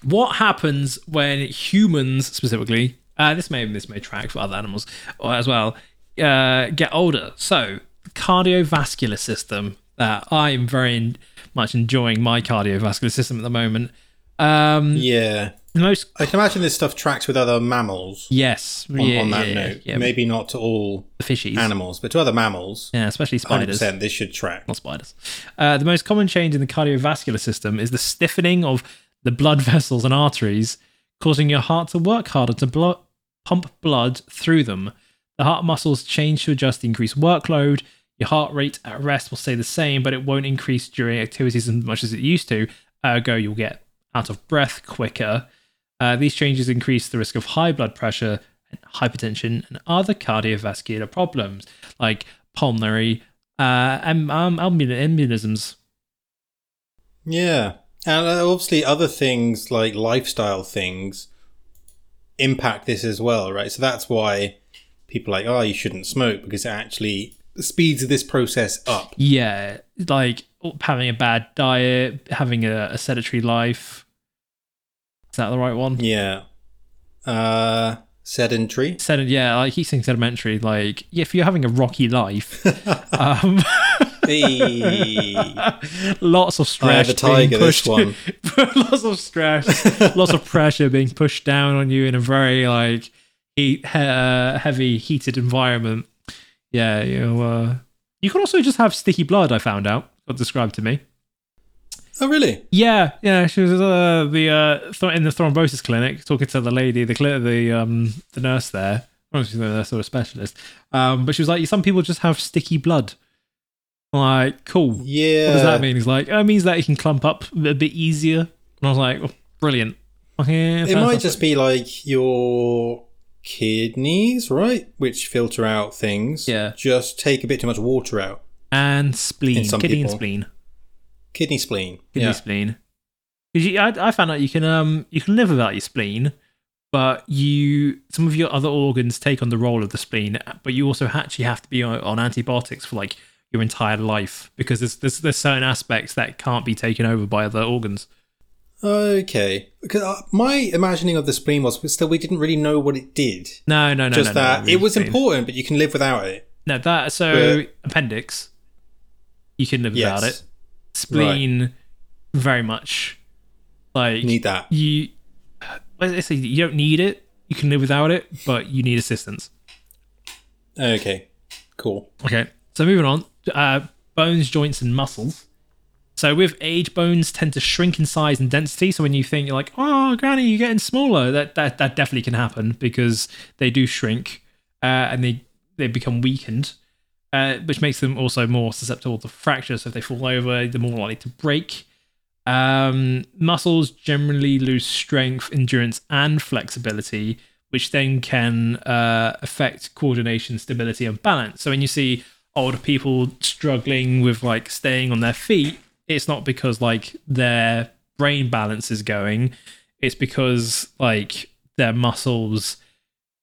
what happens when humans specifically, uh, this may this may track for other animals or as well, uh, get older? So the cardiovascular system. Uh, I'm very much enjoying my cardiovascular system at the moment. Um, Yeah, Most I can imagine this stuff tracks with other mammals. yes, On, yeah, on that yeah, note, yeah, maybe not to all the fishies, animals, but to other mammals, yeah, especially spiders. percent, this should track. not spiders. Uh, the most common change in the cardiovascular system is the stiffening of the blood vessels and arteries, causing your heart to work harder to blo- pump blood through them. The heart muscles change to adjust the increased workload. Your heart rate at rest will stay the same, but it won't increase during activities as much as it used to. Ergo, you'll get out of breath quicker. Uh, these changes increase the risk of high blood pressure, and hypertension, and other cardiovascular problems like pulmonary uh, em- um, embolisms. Yeah, And uh, obviously, other things like lifestyle things impact this as well, right? So that's why people are like, oh, you shouldn't smoke because it actually speeds this process up. Yeah, like having a bad diet, having a, a sedentary life. That the right one? Yeah. Uh, sedentary. Sedent, yeah, like he's saying sedimentary. Like, yeah, if you're having a rocky life, um, lots of stress. I tiger, being this pushed, one. lots of stress, lots of pressure being pushed down on you in a very like heat, he- uh, heavy, heated environment. Yeah, you uh, you can also just have sticky blood. I found out. Got described to me. Oh, really? Yeah, yeah. She was uh, the uh, th- in the thrombosis clinic talking to the lady, the cl- the um the nurse there. Well, she's a nurse or a specialist. Um, but she was like, some people just have sticky blood. I'm like, cool. Yeah. What does that mean? He's like, oh, it means that it can clump up a bit easier. And I was like, oh, brilliant. Okay, It might just be like your kidneys, right? Which filter out things. Yeah. Just take a bit too much water out. and spleen, kidney and spleen, Kidney spleen. kidney yeah. spleen. Because I, I found out you can um you can live without your spleen, but you some of your other organs take on the role of the spleen. But you also actually have to be on, on antibiotics for like your entire life because there's, there's there's certain aspects that can't be taken over by other organs. Okay. Because uh, my imagining of the spleen was still we didn't really know what it did. No, no, no, Just no, no, that no, it was spleen. important, but you can live without it. No, that so But- appendix, you can live Yes. without it. Spleen, very much like You need that. you. Let's say you don't need it. You can live without it, but you need assistance. Okay. Cool. Okay, so moving on. Uh, bones, joints, and muscles. So with age, bones tend to shrink in size and density. So when you think you're like, "Oh, Granny, you're getting smaller," that that, that definitely can happen because they do shrink uh, and they they become weakened, uh, which makes them also more susceptible to fractures. So if they fall over, they're more likely to break. Um, muscles generally lose strength, endurance, and flexibility, which then can uh, affect coordination, stability, and balance. So when you see older people struggling with like staying on their feet, it's not because like their brain balance is going, it's because like their muscles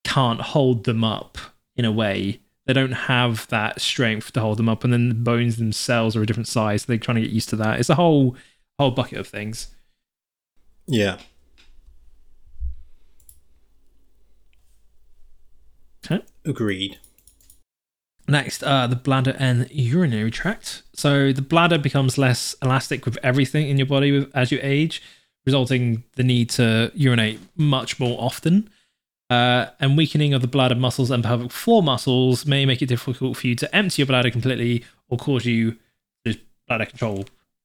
can't hold them up in a way. They don't have that strength to hold them up, and then the bones themselves are a different size. So they're trying to get used to that. It's a whole whole bucket of things. Yeah. Okay. Agreed. Next, uh, the bladder and urinary tract. So the bladder becomes less elastic with everything in your body with, as you age, resulting the need to urinate much more often. Uh, and weakening of the bladder muscles and pelvic floor muscles may make it difficult for you to empty your bladder completely or cause you to lose bladder control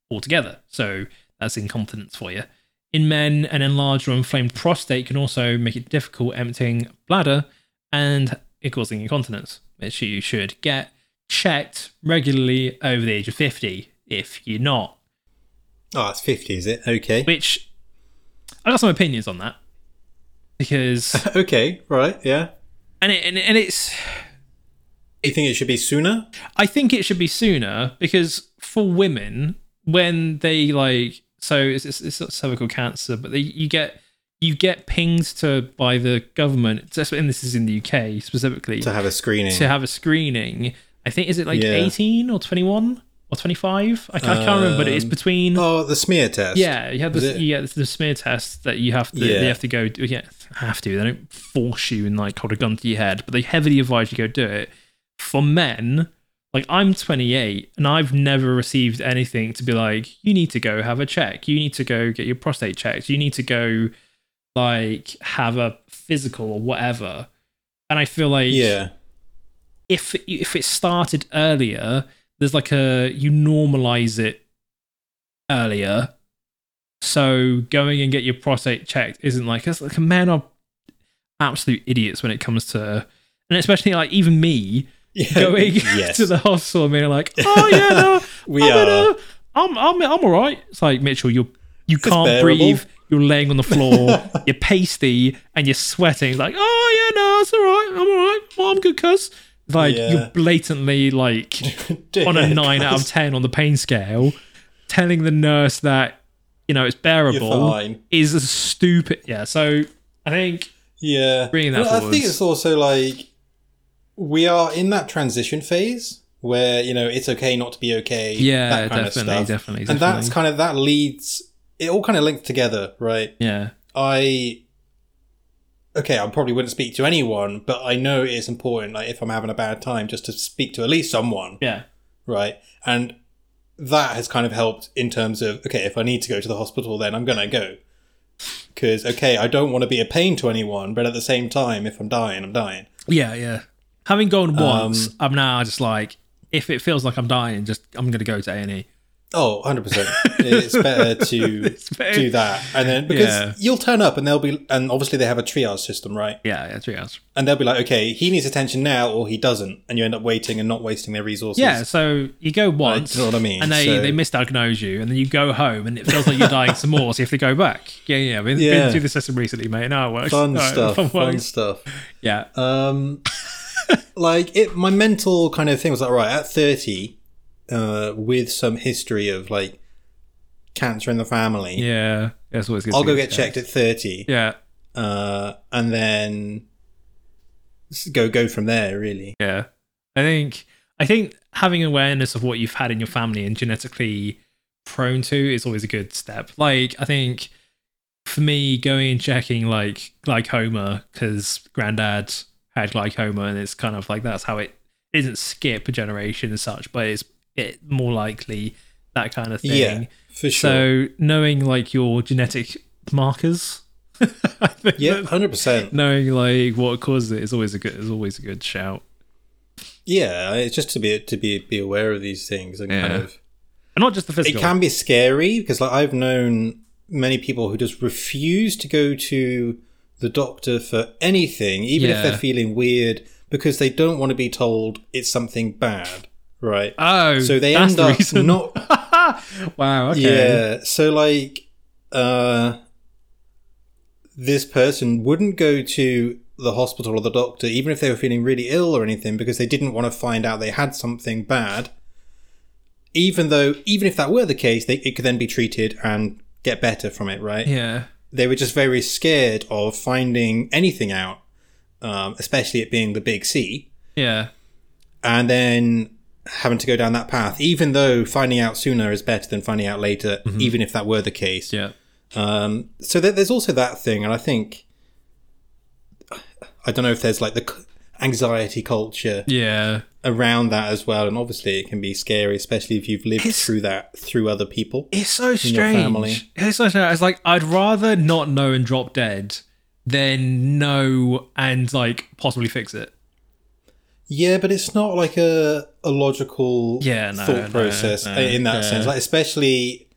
altogether. So that's incontinence for you. In men, an enlarged or inflamed prostate can also make it difficult emptying bladder and it causing incontinence, which you should get checked regularly over the age of 50 if you're not. Oh, it's 50, is it? Okay. Which I got some opinions on that because Okay, right, yeah. and it, and, and it's You think it should be sooner? I think it should be sooner because for women, when they like, so it's, it's, it's not cervical cancer, but they, you get you get pinged to by the government, and this is in the UK specifically, To have a screening. to have a screening. I think is it like Yeah. eighteen or twenty one or twenty five? I can't, I can't remember, but it's Um, between. oh, the smear test. Yeah, you have Is this. it? You get the smear test that you have to. Yeah. You have to go. do- Yeah, have to. They don't force you and like hold a gun to your head, but they heavily advise you go do it. For men, like I'm 28 and I've never received anything to be like, you need to go have a check. You need to go get your prostate checked. You need to go like have a physical or whatever. And I feel like Yeah. if if it started earlier, there's like a you normalize it earlier. So going and get your prostate checked isn't like it's like a men are absolute idiots when it comes to and especially like even me yeah. going yes. to the hospital and being like, oh yeah, no, we I'm are. I'm I'm I'm all right. It's like Mitchell, you you can't bearable. breathe. You're laying on the floor. you're pasty and you're sweating. It's like, oh yeah, no, it's all right. I'm all right. Well, I'm good, cuz. Like Yeah. you're blatantly like on a nine out of ten on the pain scale, telling the nurse that you know it's bearable is a stupid. Yeah, so I think Yeah. Bringing that I think it's also like we are in that transition phase where, you know, it's okay not to be okay. Yeah, that kind definitely, of stuff. definitely, And that's kind of that leads it all kind of linked together, right? yeah, I okay, I probably wouldn't speak to anyone, but I know it's important, like if I'm having a bad time, just to speak to at least someone, yeah, right? And that has kind of helped in terms of okay, if I need to go to the hospital, then I'm gonna go. Because okay, I don't want to be a pain to anyone, but at the same time, if I'm dying, I'm dying. yeah, yeah. Having gone once, Um, I'm now just like, if it feels like I'm dying, just I'm gonna go to A and E. Oh, 100%. it's better to better- do that. And then, because Yeah. you'll turn up and they'll be, and obviously they have a triage system, right? Yeah, yeah, triage. And they'll be like, okay, he needs attention now or he doesn't. And you end up waiting and not wasting their resources. Yeah, so you go once, do you know what I mean? and they So- they misdiagnose you, and then you go home, and it feels like you're dying some more, so you have to go back. Yeah, yeah, we've Yeah. been through the system recently, mate. Now it works. Fun No, stuff. it Fun stuff. Yeah, Um, like it, my mental kind of thing was like, right, at 30, uh, with some history of like cancer in the family, yeah. That's always good. I'll go get checked at 30. Yeah, Uh, and then go, go from there, really. Yeah. I think I think having awareness of what you've had in your family and genetically prone to is always a good step. Like I think for me going and checking like glaucoma because granddad had glaucoma and it's kind of like that's how it isn't skip a generation as such, but it's it more likely that kind of thing. Yeah, for sure. So knowing like your genetic markers I think yeah, 100%. knowing like what causes it is always a good is always a good shout. Yeah, it's just to be to be be aware of these things and kind of And not just the physical. it can be scary because like I've known many people who just refuse to go to the doctor for anything, even if they're feeling weird, because they don't want to be told it's something bad, right? Oh, so they that's end the up reason. not. wow. Okay. Yeah. So like, uh, this person wouldn't go to the hospital or the doctor, even if they were feeling really ill or anything, because they didn't want to find out they had something bad. Even though, even if that were the case, they, it could then be treated and get better from it, right? Yeah. They were just very scared of finding anything out, um, especially it being the big C Yeah. and then having to go down that path, even though finding out sooner is better than finding out later, even if that were the case. Yeah. Um, so there, there's also that thing, and I think I don't know if there's like the c- anxiety culture Yeah. around that as well, and obviously it can be scary, especially if you've lived It's- through that through other people. It's so strange. family. It's so strange. It's like I'd rather not know and drop dead than know and like possibly fix it. Yeah, but it's not like a a logical Yeah, no, thought process no, in that yeah. sense. Like especially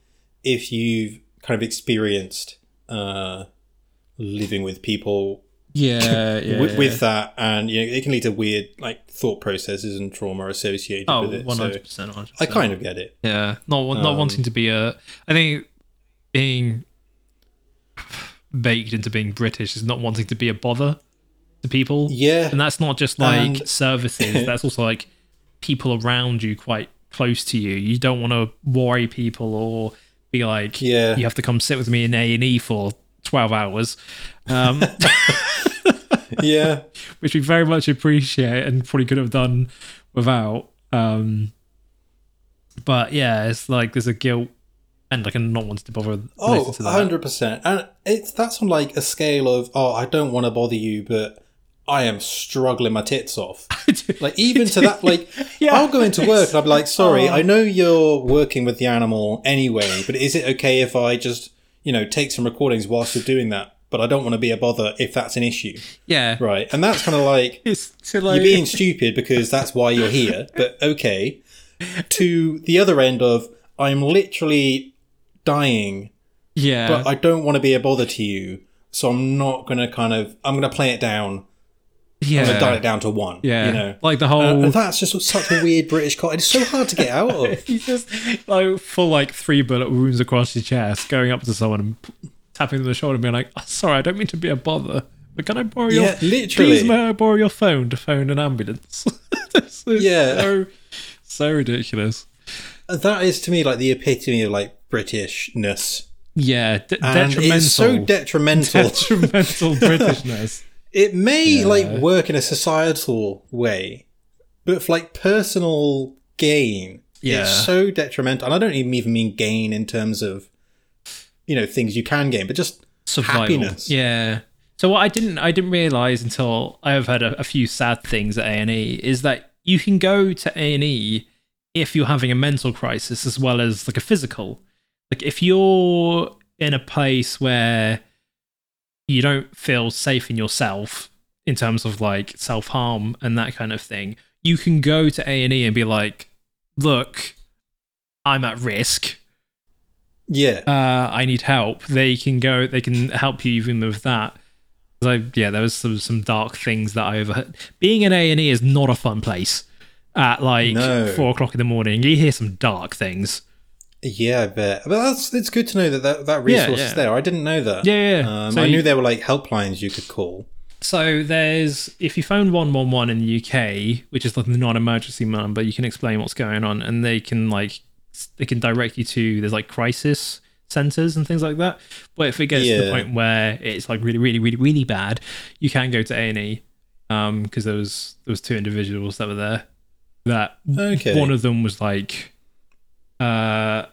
if you've kind of experienced uh, living with people Yeah. Yeah. with, with that, and you know, it can lead to weird like thought processes and trauma associated oh, with it. one So hundred percent. I kind of get it. Yeah, not not Um, wanting to be a. I think being baked into being British is not wanting to be a bother to people. Yeah, and that's not just like And- services. that's also like people around you, quite close to you. You don't want to worry people or be like, Yeah. you have to come sit with me in A and E for twelve hours. Um, yeah, which we very much appreciate and probably could have done without. Um, but yeah, it's like there's a guilt and like a not wanting to bother oh, related to that. 100 percent. And it's that's on like a scale of oh, I don't want to bother you, but I am struggling my tits off. Like even to that, like Yeah. I'll go into work and I'll be like, sorry, Oh. I know you're working with the animal anyway, but is it okay if I just you know take some recordings whilst you're doing that? But I don't want to be a bother if that's an issue, yeah, right? And that's kind of like to like you're being stupid because that's why you're here. But okay, to the other end of I'm literally dying, yeah, but I don't want to be a bother to you, so I'm not gonna kind of I'm gonna play it down. Yeah, I'm dial it down to one. yeah, you know. like the Uh, whole. and that's just such a weird British culture. It's so hard to get out of. you just like full like three bullet wounds across your chest, going up to someone and p- tapping them on the shoulder and being like, oh, "Sorry, I don't mean to be a bother, but can I borrow your Yeah, literally. please may I borrow your phone to phone an ambulance?" Yeah. so so ridiculous. That is to me like the epitome of like Britishness. Yeah, d- and detrimental. it's so detrimental. detrimental Britishness. It may Yeah. like work in a societal way, but for like personal gain, Yeah. it's so detrimental. And I don't even mean gain in terms of you know things you can gain, but just Survival. happiness. Yeah. So what I didn't I didn't realize until I have heard a, a few sad things at A and E is that you can go to A and E if you're having a mental crisis as well as like a physical. Like if you're in a place where you don't feel safe in yourself in terms of like self harm and that kind of thing, you can go to A and E and be like, "Look, I'm at risk." yeah. uh, I need help, they can go, they can help you even with that. I, yeah, there was some, some dark things that I overheard. Being an A and E is not a fun place. At like No. four o'clock in the morning, you hear some dark things. Yeah, I bet. But that's it's good to know that that, that resource yeah. is there. I didn't know that. Yeah, yeah, yeah. Um, So I you- knew there were like helplines you could call. So there's if you phone one one one in the UK, which is like the non-emergency number, you can explain what's going on, and they can like they can direct you to there's like crisis centers and things like that. But if it gets to the point where it's like really, really, really, really bad, you can go to A and E. Um, because there was there was two individuals that were there. That Okay. one of them was like, uh,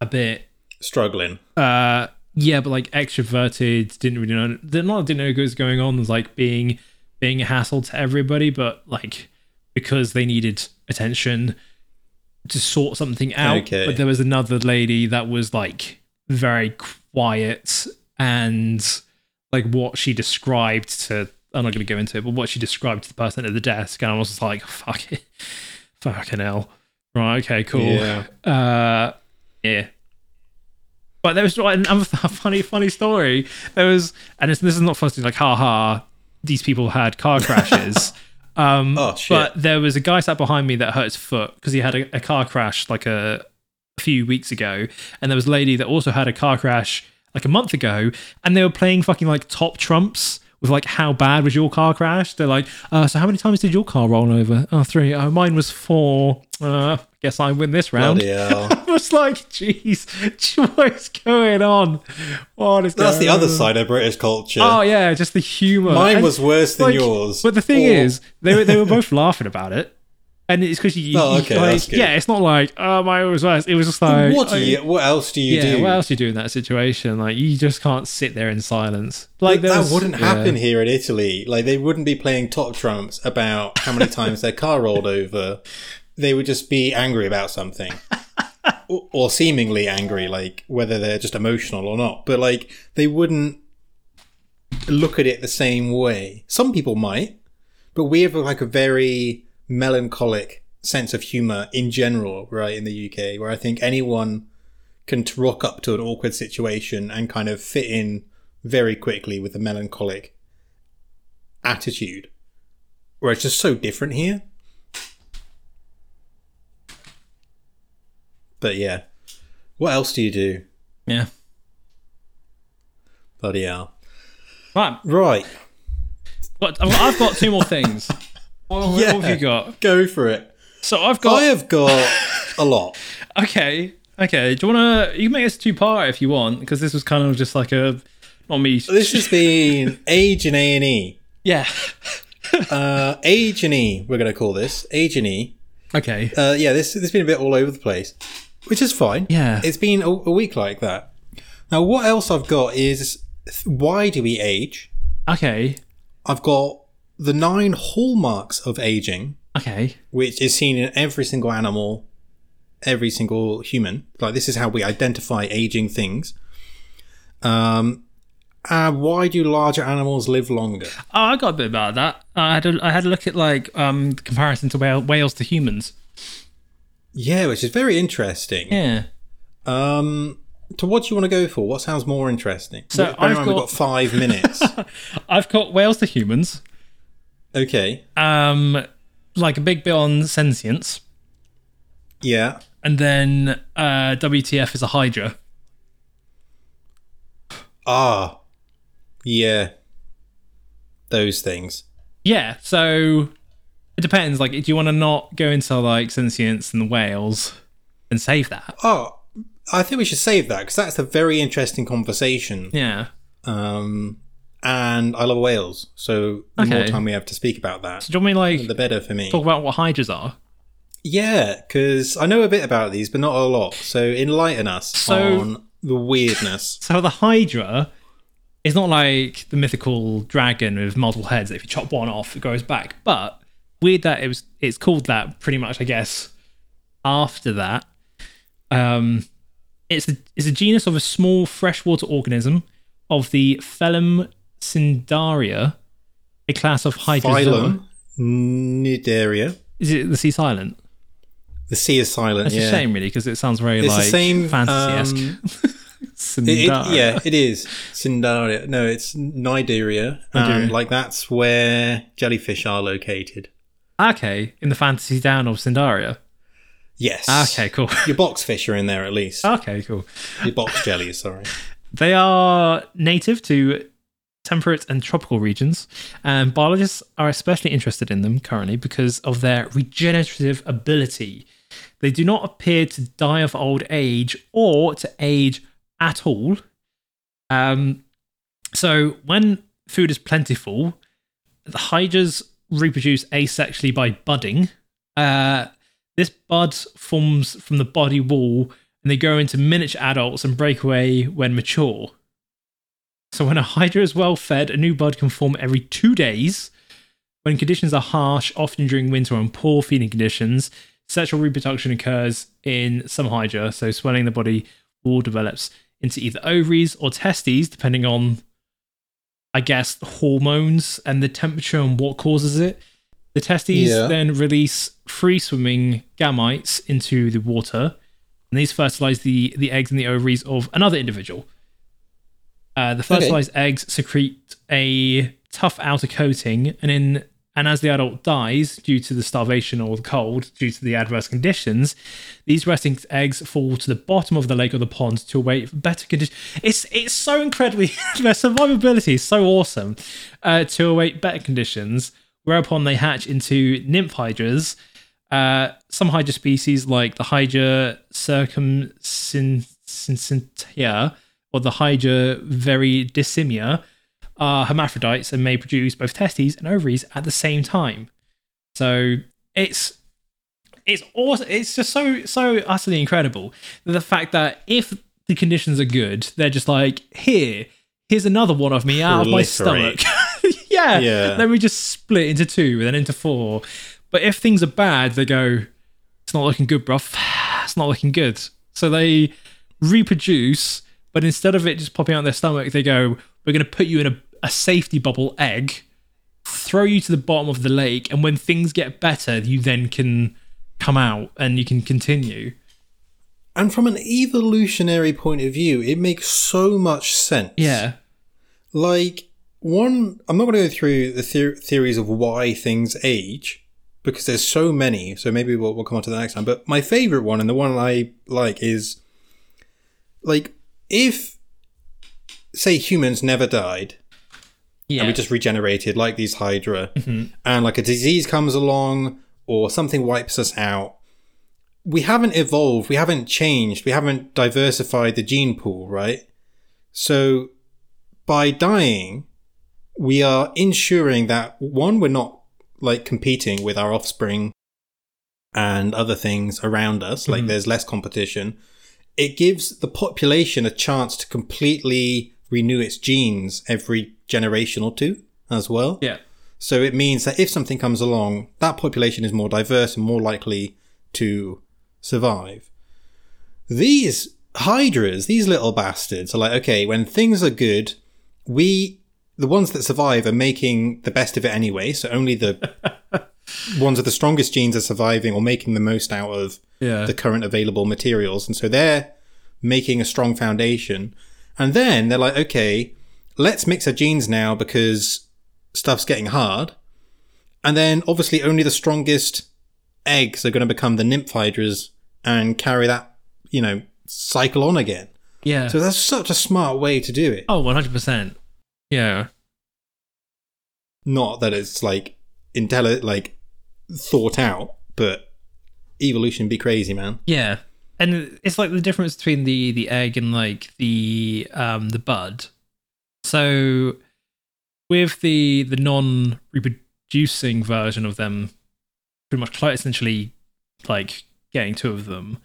a bit Struggling. uh yeah but like extroverted didn't really know did not didn't know what was going on was like being being a hassle to everybody but like because they needed attention to sort something out Okay. but there was another lady that was like very quiet and like what she described to i'm not going to go into it but what she described to the person at the desk and i was just like fuck it fucking hell right okay cool Yeah. uh, yeah. But there was another funny, funny story. There was, and this, this is not funny, like, ha ha, these people had car crashes. um, Oh, shit. But there was a guy sat behind me that hurt his foot because he had a, a car crash like a, a few weeks ago. And there was a lady that also had a car crash like a month ago. And they were playing fucking like top trumps with like, how bad was your car crash? They're like, uh, so how many times did your car roll over? Oh, three. Oh, mine was four. Uh, guess I win this round. I was like, jeez, what's going on? What is That's the going other side of British culture. Oh yeah, just the humor. Mine And, was worse than like, yours. But the thing Or- is, they were they were both laughing about it, and it's because you. Oh, okay, like. Yeah, it's not like um, oh mine was worse. It was just like what do I- you? What else do you yeah, do? what else do you do in that situation? Like you just can't sit there in silence. Like that was- wouldn't yeah. happen here in Italy. Like they wouldn't be playing top trumps about how many times their car rolled over. They would just be angry about something, or, or seemingly angry, like whether they're just emotional or not. But like they wouldn't look at it the same way. Some people might, but we have like a very melancholic sense of humor in general, right? In the UK, where I think anyone can rock up to an awkward situation and kind of fit in very quickly with a melancholic attitude. Where it's just so different here. But yeah. What else do you do? Yeah. Bloody hell. Right. Right. But I've got two more things. What, what have you got? Go for it. So I've got I have got a lot. Okay. Okay. Do you want to? You can make this two part if you want, because this was kind of just like a not me. This has been Age and A and E. yeah. Uh, Age and E. We're going to call this Age and E. Okay. Uh, yeah, this this has been a bit all over the place, which is fine. Yeah. it's been a, a week like that. Now, what else I've got is why do we age? Okay. I've got the nine hallmarks of aging, Okay. which is seen in every single animal, every single human. Like this is how we identify aging things. Um, uh, why do larger animals live longer? Oh, I got a bit about that. I had a, I had a look at like um the comparison to whale, whales to humans. Yeah, which is very interesting. Yeah. Um, to what do you want to go for? What sounds more interesting? So I've mind we've got- got five minutes. I've got whales to humans. Okay. Um, like a big bit on sentience, Yeah. and then uh, WTF is a hydra. Ah. Yeah. Those things. Yeah. So it depends. Like, do you want to not go into like sentience and the whales and save that? Oh, I think we should save that because that's a very interesting conversation. Yeah. Um, and I love whales, so the more time we have to speak about that, So do you want me to, the better for me. talk about what hydras are? Yeah, because I know a bit about these, but not a lot. So enlighten us So- on the weirdness. So the hydra is not like the mythical dragon with multiple heads. If you chop one off, it goes back. But weird that it was. It's called that pretty much, I guess. After that, um, it's a, it's a genus of a small freshwater organism of the Phylum Cindaria, a class of hydrozoa. Phylum, Cnidaria. Is it the sea silent? The sea is silent. It's yeah. a shame, really, because it sounds very It's like the same fantasy esque. um, It- it- yeah, it is. Cindaria. No, it's Cnidaria. And like that's where jellyfish are located. Okay, in the fantasy down of Cindaria. Yes. Okay, cool. Your box fish are in there at least. Okay, cool. Your box jellies, sorry. They are native to temperate and tropical regions, and biologists are especially interested in them currently because of their regenerative ability. They do not appear to die of old age or to age at all. Um, so, when food is plentiful, the hydras reproduce asexually by budding. Uh, this bud forms from the body wall and they grow into miniature adults and break away when mature. So, when a hydra is well fed, a new bud can form every two days. When conditions are harsh, often during winter and poor feeding conditions, sexual reproduction occurs in some hydra. So, swelling the body wall develops into either ovaries or testes, depending on, I guess, hormones and the temperature and what causes it. The testes Yeah. then release free swimming gametes into the water, and these fertilize the, the eggs and the ovaries of another individual. Uh, the fertilized eggs secrete a tough outer coating, and in and as the adult dies due to the starvation or the cold due to the adverse conditions, these resting eggs fall to the bottom of the lake or the pond to await better conditions. It's it's so incredibly their survivability is so awesome uh, to await better conditions, whereupon they hatch into nymph hydras. Uh, some hydra species, like the Hydra circumcincta or the Hydra viridissima, are hermaphrodites and may produce both testes and ovaries at the same time. So it's it's awesome. It's just so so utterly incredible. The fact that if the conditions are good, they're just like here, here's another one of me out of my stomach. Yeah, Yeah. Then we just split into two and then into four. But if things are bad, they go, it's not looking good, bruv. It's not looking good. So they reproduce, but instead of it just popping out their stomach, they go, we're going to put you in a, a safety bubble egg, throw you to the bottom of the lake, and when things get better, you then can come out and you can continue. And from an evolutionary point of view, it makes so much sense. Yeah. Like, one, I'm not going to go through the theor- theories of why things age because there's so many. So maybe we'll, we'll come on to the next time. But my favorite one and the one I like is like, if, say, humans never died Yeah. and we just regenerated like these Hydra, mm-hmm. and like a disease comes along or something wipes us out, we haven't evolved, we haven't changed, we haven't diversified the gene pool, right? So by dying, we are ensuring that one, we're not like competing with our offspring and other things around us, like mm-hmm. there's less competition. It gives the population a chance to completely renew its genes every generation or two as well. yeah. So it means that if something comes along, that population is more diverse and more likely to survive. These hydras, these little bastards, are like, okay, when things are good, we, the ones that survive, are making the best of it anyway. So only the ones with the strongest genes are surviving or making the most out of Yeah. the current available materials. And so they're making a strong foundation. And then they're like, okay, let's mix our genes now because stuff's getting hard. And then obviously only the strongest eggs are going to become the nymph hydras and carry that, you know, cycle on again. yeah. So that's such a smart way to do it. oh, 100%. Yeah. Not that it's like intelli- like thought out, but evolution be crazy, man. Yeah. and it's like the difference between the the egg and like the um the bud. So with the the non reproducing version of them, pretty much quite essentially like getting two of them.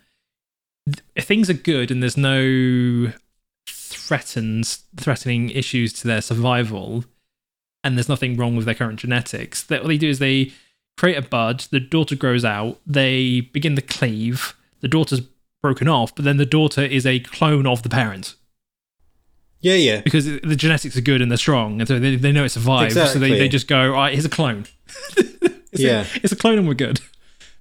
th- Things are good, and there's no threatens threatening issues to their survival, and there's nothing wrong with their current genetics. That what they do is they create a bud, the daughter grows out, they begin to cleave, the daughter's broken off, but then the daughter is a clone of the parent Yeah, yeah. because the genetics are good and they're strong, and so they, they know it survives. So they, they just go, all right, here's a clone. It's a- Yeah. it's a clone and we're good.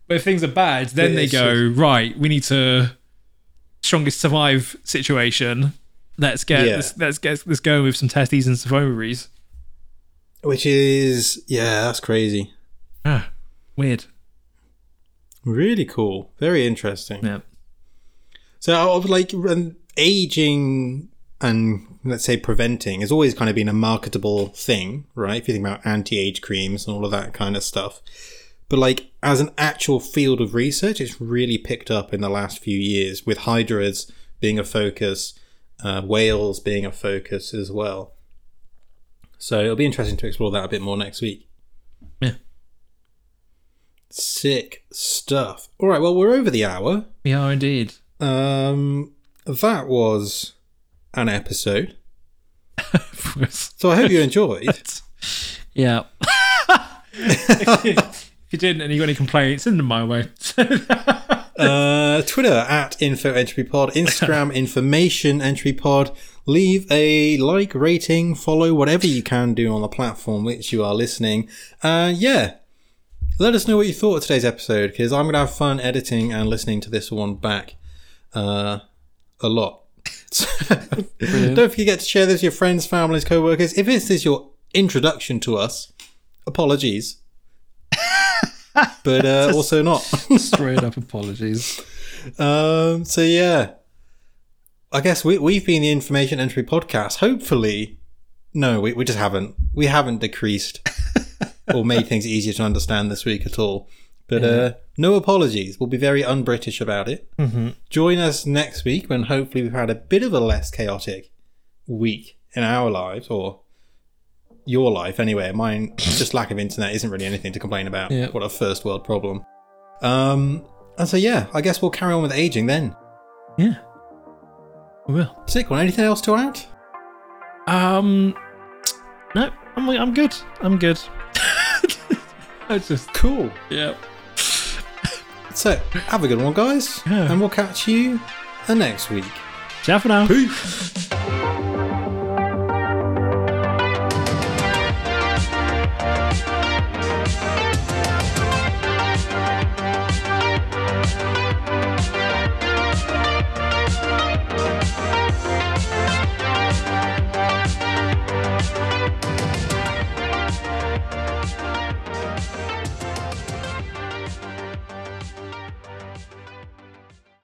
But if things are bad, then But they go, right, we need to strongest survive situation. Let's get Yeah. let's, let's get let's go with some testes and some ovaries. Which is, yeah, that's crazy. Ah, weird. Really cool. Very interesting. Yeah. So, would like, aging and let's say preventing has always kind of been a marketable thing, right? If you think about anti age creams and all of that kind of stuff. But, like, as an actual field of research, it's really picked up in the last few years with hydras being a focus, uh, whales being a focus as well. So, it'll be interesting to explore that a bit more next week. Sick stuff. All right, well, we're over the hour. We are indeed. Um, that was an episode. So I hope you enjoyed. yeah. if you didn't and you got any complaints, send them my way. uh, Twitter at info entropy pod, Instagram information entropy pod. Leave a like, rating, follow, whatever you can do on the platform which you are listening. Uh, yeah. Let us know what you thought of today's episode because I'm going to have fun editing and listening to this one back uh, a lot. Don't forget to share this with your friends, families, co workers. If this is your introduction to us, apologies. but uh, also not. Straight up apologies. Um, so yeah, I guess we we've been the information entropy podcast. Hopefully, no, we we just haven't. We haven't decreased or made things easier to understand this week at all. But uh, no apologies. We'll be very un-British about it. Mm-hmm. Join us next week when hopefully we've had a bit of a less chaotic week in our lives or your life anyway. Mine, just lack of internet isn't really anything to complain about. Yeah. What a first world problem. Um, and so yeah, I guess we'll carry on with aging then. Yeah. We will. Sick one. Anything else to add? Um, no, I'm I'm good. I'm good. I just Cool. yeah. So have a good one, guys, Yeah. and we'll catch you the next week. Ciao for now. Peace.